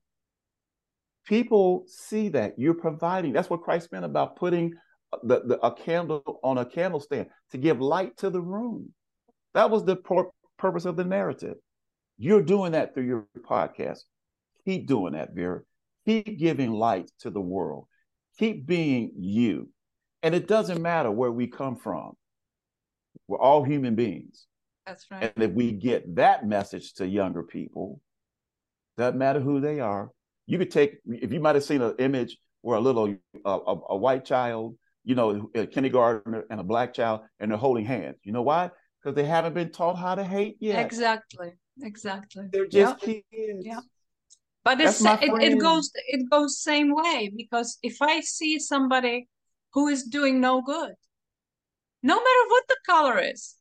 people see that you're providing. That's what Christ meant about putting the, the, a candle on a candle stand to give light to the room. That was the purpose of the narrative. You're doing that through your podcast. Keep doing that, Vera. Keep giving light to the world. Keep being you. And it doesn't matter where we come from. We're all human beings. That's right. And if we get that message to younger people, doesn't matter who they are. You could take, if you might have seen an image where a little, a, a white child you know, a kindergartner and a black child, and they're holding hands. You know why? Because they haven't been taught how to hate yet. Exactly. Exactly. They're just kids. Yeah. But it's, it, it goes it goes same way because if I see somebody who is doing no good, no matter what the color is,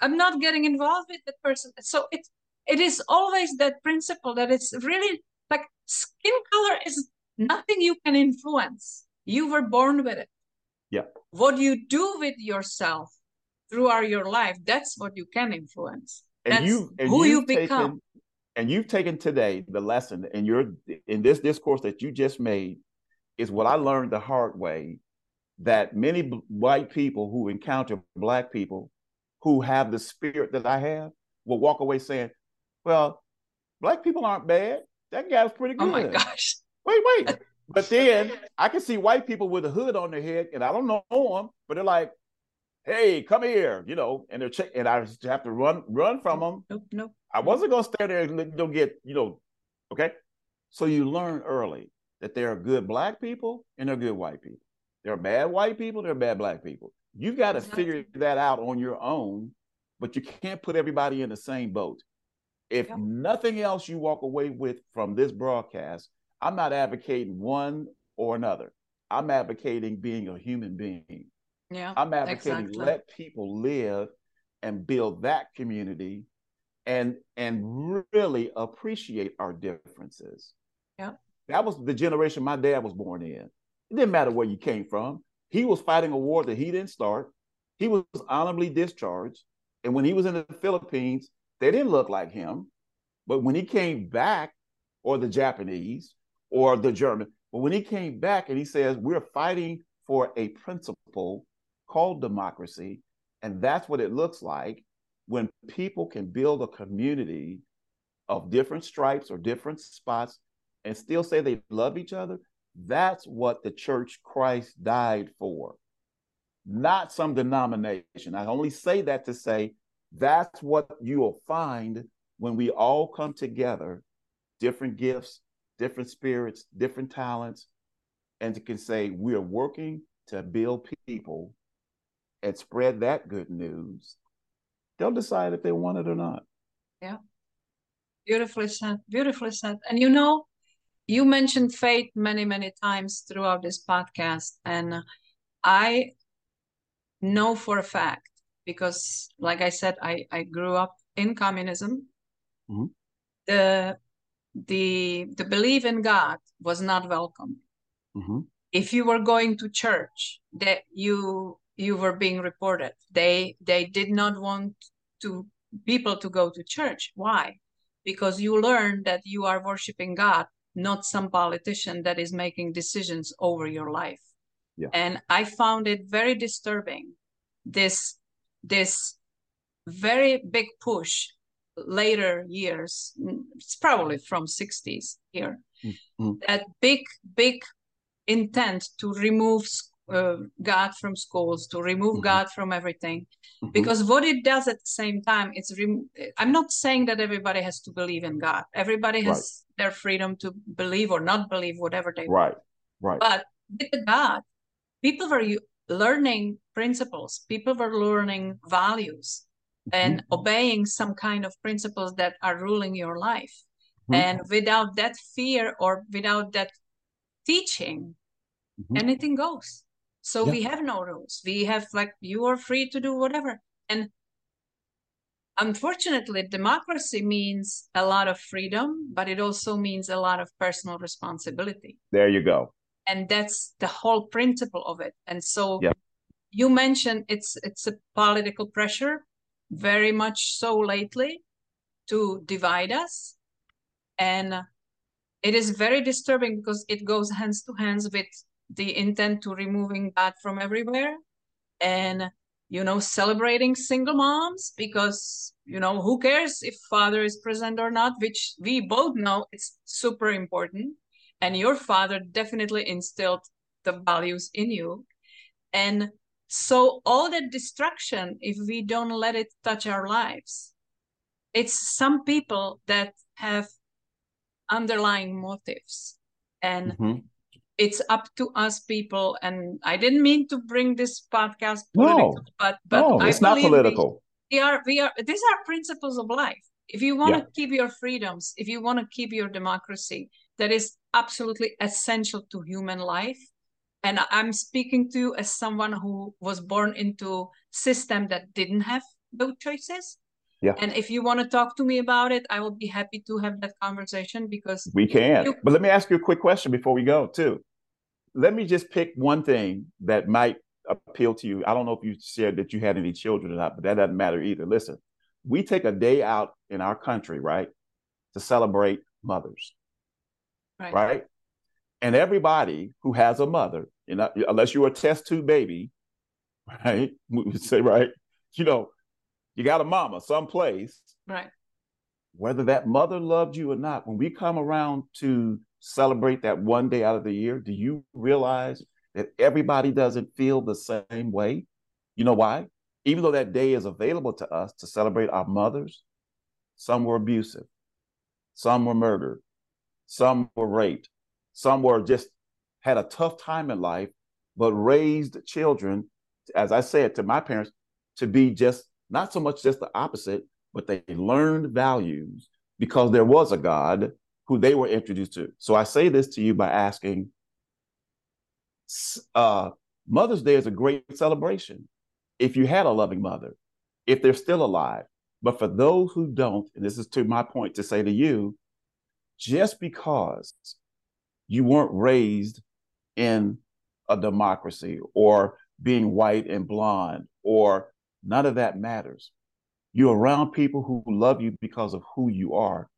I'm not getting involved with the person. So it it is always that principle that it's really like skin color is nothing you can influence. You were born with it. Yeah. What you do with yourself throughout your life, that's what you can influence. And that's you and who you taken, become. And you've taken today the lesson in your in this discourse that you just made is what I learned the hard way that many white people who encounter black people who have the spirit that I have will walk away saying, "Well, black people aren't bad. That guy's pretty good." Oh my gosh! Wait, wait. [laughs] but then I can see white people with a hood on their head, and I don't know them, but they're like, "Hey, come here," you know, and they're check, and I have to run, run from them. Nope, nope. I wasn't gonna stay there and don't get, you know, okay. So you learn early that there are good black people and there are good white people. There are bad white people, there are bad black people. You've got to exactly. figure that out on your own, but you can't put everybody in the same boat. If yep. nothing else you walk away with from this broadcast, I'm not advocating one or another. I'm advocating being a human being. Yeah. I'm advocating exactly. let people live and build that community and and really appreciate our differences. Yeah. That was the generation my dad was born in. It didn't matter where you came from. He was fighting a war that he didn't start. He was honorably discharged. And when he was in the Philippines, they didn't look like him. But when he came back, or the Japanese, or the German, but when he came back and he says, We're fighting for a principle called democracy, and that's what it looks like when people can build a community of different stripes or different spots and still say they love each other, that's what the church Christ died for, not some denomination. I only say that to say that's what you will find when we all come together, different gifts, different spirits, different talents, and can say we are working to build people and spread that good news. They'll decide if they want it or not. Yeah. Beautifully said. Beautifully said. And you know, you mentioned faith many, many times throughout this podcast. And I know for a fact, because like I said, I, I grew up in communism. Mm-hmm. The the the belief in God was not welcome. Mm-hmm. If you were going to church, that you you were being reported. They they did not want to people to go to church. Why? Because you learn that you are worshiping God not some politician that is making decisions over your life. Yeah. And I found it very disturbing. This this very big push later years, it's probably from 60s here, mm-hmm. that big, big intent to remove uh, God from schools, to remove mm-hmm. God from everything. Mm-hmm. Because what it does at the same time, it's rem- I'm not saying that everybody has to believe in God. Everybody has right. their freedom to believe or not believe whatever they right. want. Right. right. But with God, people were learning principles. People were learning values mm-hmm. and obeying some kind of principles that are ruling your life. Mm-hmm. And without that fear or without that teaching, mm-hmm. anything goes. So yeah. we have no rules. We have like you are free to do whatever. And unfortunately, democracy means a lot of freedom, but it also means a lot of personal responsibility. There you go. And that's the whole principle of it. And so yeah. you mentioned it's it's a political pressure, very much so lately, to divide us. And it is very disturbing because it goes hands to hands with the intent to removing that from everywhere and you know celebrating single moms because you know who cares if father is present or not which we both know it's super important. And your father definitely instilled the values in you. And so all that destruction if we don't let it touch our lives it's some people that have underlying motives. And mm-hmm it's up to us people and i didn't mean to bring this podcast political, no, but but no, it's not political we, we, are we are these are principles of life if you want yeah. to keep your freedoms if you want to keep your democracy that is absolutely essential to human life and i'm speaking to you as someone who was born into system that didn't have those choices Yeah. And if you want to talk to me about it, I will be happy to have that conversation because we can. you- But let me ask you a quick question before we go, too. Let me just pick one thing that might appeal to you. I don't know if you shared that you had any children or not, but that doesn't matter either. Listen, we take a day out in our country, right, to celebrate mothers, right. right? And everybody who has a mother, you know, unless you're a test tube baby, [laughs] right? We would say, right, you know, you got a mama someplace, Right. whether that mother loved you or not, when we come around to celebrate that one day out of the year, do you realize that everybody doesn't feel the same way? You know why? Even though that day is available to us to celebrate our mothers, some were abusive, some were murdered, some were raped, some were just had a tough time in life, but raised children, as I said to my parents, to be just not so much just the opposite, but they learned values because there was a God who they were introduced to. So I say this to you by asking uh, Mother's Day is a great celebration if you had a loving mother, if they're still alive. But for those who don't, and this is to my point to say to you, just because you weren't raised in a democracy or being white and blonde or none of that matters. You're around people who love you because of who you are,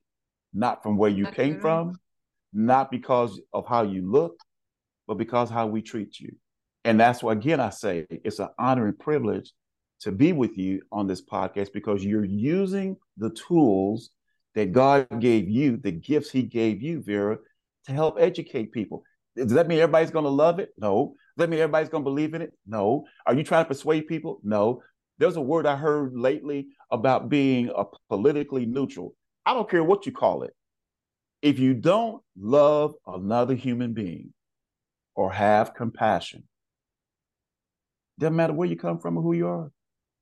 not from where you That's came from, not because of how you look, but because how we treat you. And that's why, again, I say it's an honor and privilege to be with you on this podcast because you're using the tools that God gave you, the gifts He gave you, Vera, to help educate people. Does that mean everybody's going to love it? No. Does that mean everybody's going to believe in it? No. Are you trying to persuade people? No. There's a word I heard lately about being a politically neutral. I don't care what you call it. If you don't love another human being or have compassion, doesn't matter where you come from or who you are,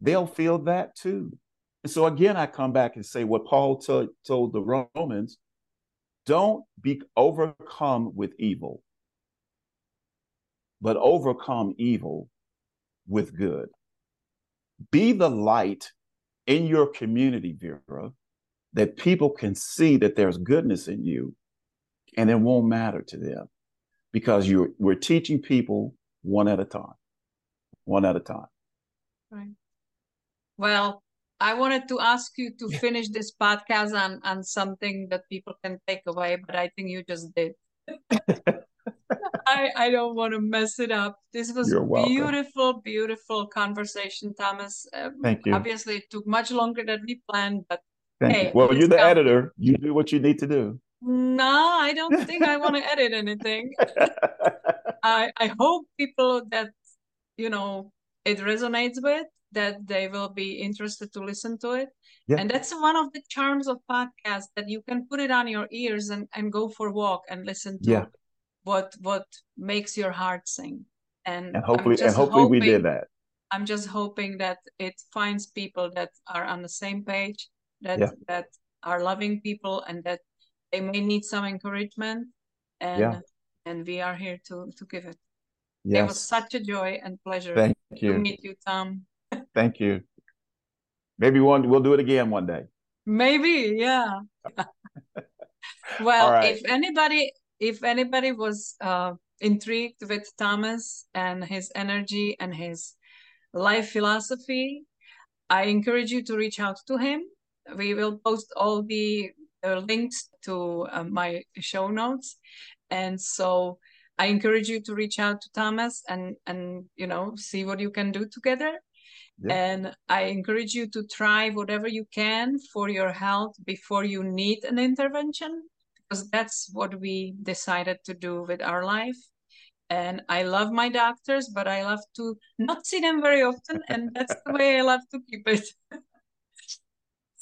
they'll feel that too. And so again, I come back and say what Paul to- told the Romans don't be overcome with evil, but overcome evil with good. Be the light in your community, Vera, that people can see that there's goodness in you and it won't matter to them because you're we're teaching people one at a time. One at a time. Right. Well, I wanted to ask you to finish this podcast on, on something that people can take away, but I think you just did. [laughs] I, I don't want to mess it up. This was beautiful, beautiful conversation, Thomas. Um, Thank you. Obviously, it took much longer than we planned, but Thank Hey, you. Well, you're the com- editor. You do what you need to do. no, I don't think I want to edit anything. [laughs] I I hope people that you know it resonates with that they will be interested to listen to it. Yeah. And that's one of the charms of podcasts that you can put it on your ears and, and go for a walk and listen to Yeah. what what makes your heart sing. And, and hopefully, and hopefully we did that. I'm just hoping that it finds people that are on the same page, that Yeah. that are loving people, and that they may need some encouragement. And Yeah. and we are here to to give it. It was Yes. such a joy and pleasure Thank to you. meet you, Tom. [laughs] Thank you. Maybe one we'll do it again one day. Maybe, yeah. [laughs] well, right. if anybody if anybody was uh, intrigued with Thomas and his energy and his life philosophy, I encourage you to reach out to him. We will post all the uh, links to uh, my show notes, and so I encourage you to reach out to Thomas and and you know see what you can do together. Yeah. And I encourage you to try whatever you can for your health before you need an intervention, because that's what we decided to do with our life. And I love my doctors, but I love to not see them very often, and that's the way I love to keep it. [laughs]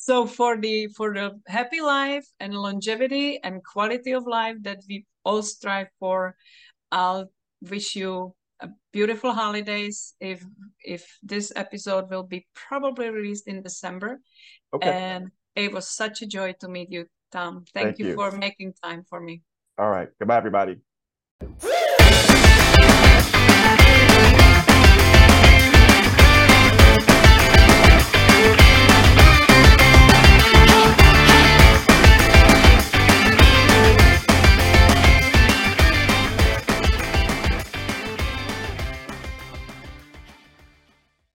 so for the for the happy life and longevity and quality of life that we all strive for, I'll wish you a beautiful holidays if if this episode will be probably released in december Okay. and it was such a joy to meet you tom thank, Thank you, you. for making time for me All right. Goodbye, everybody.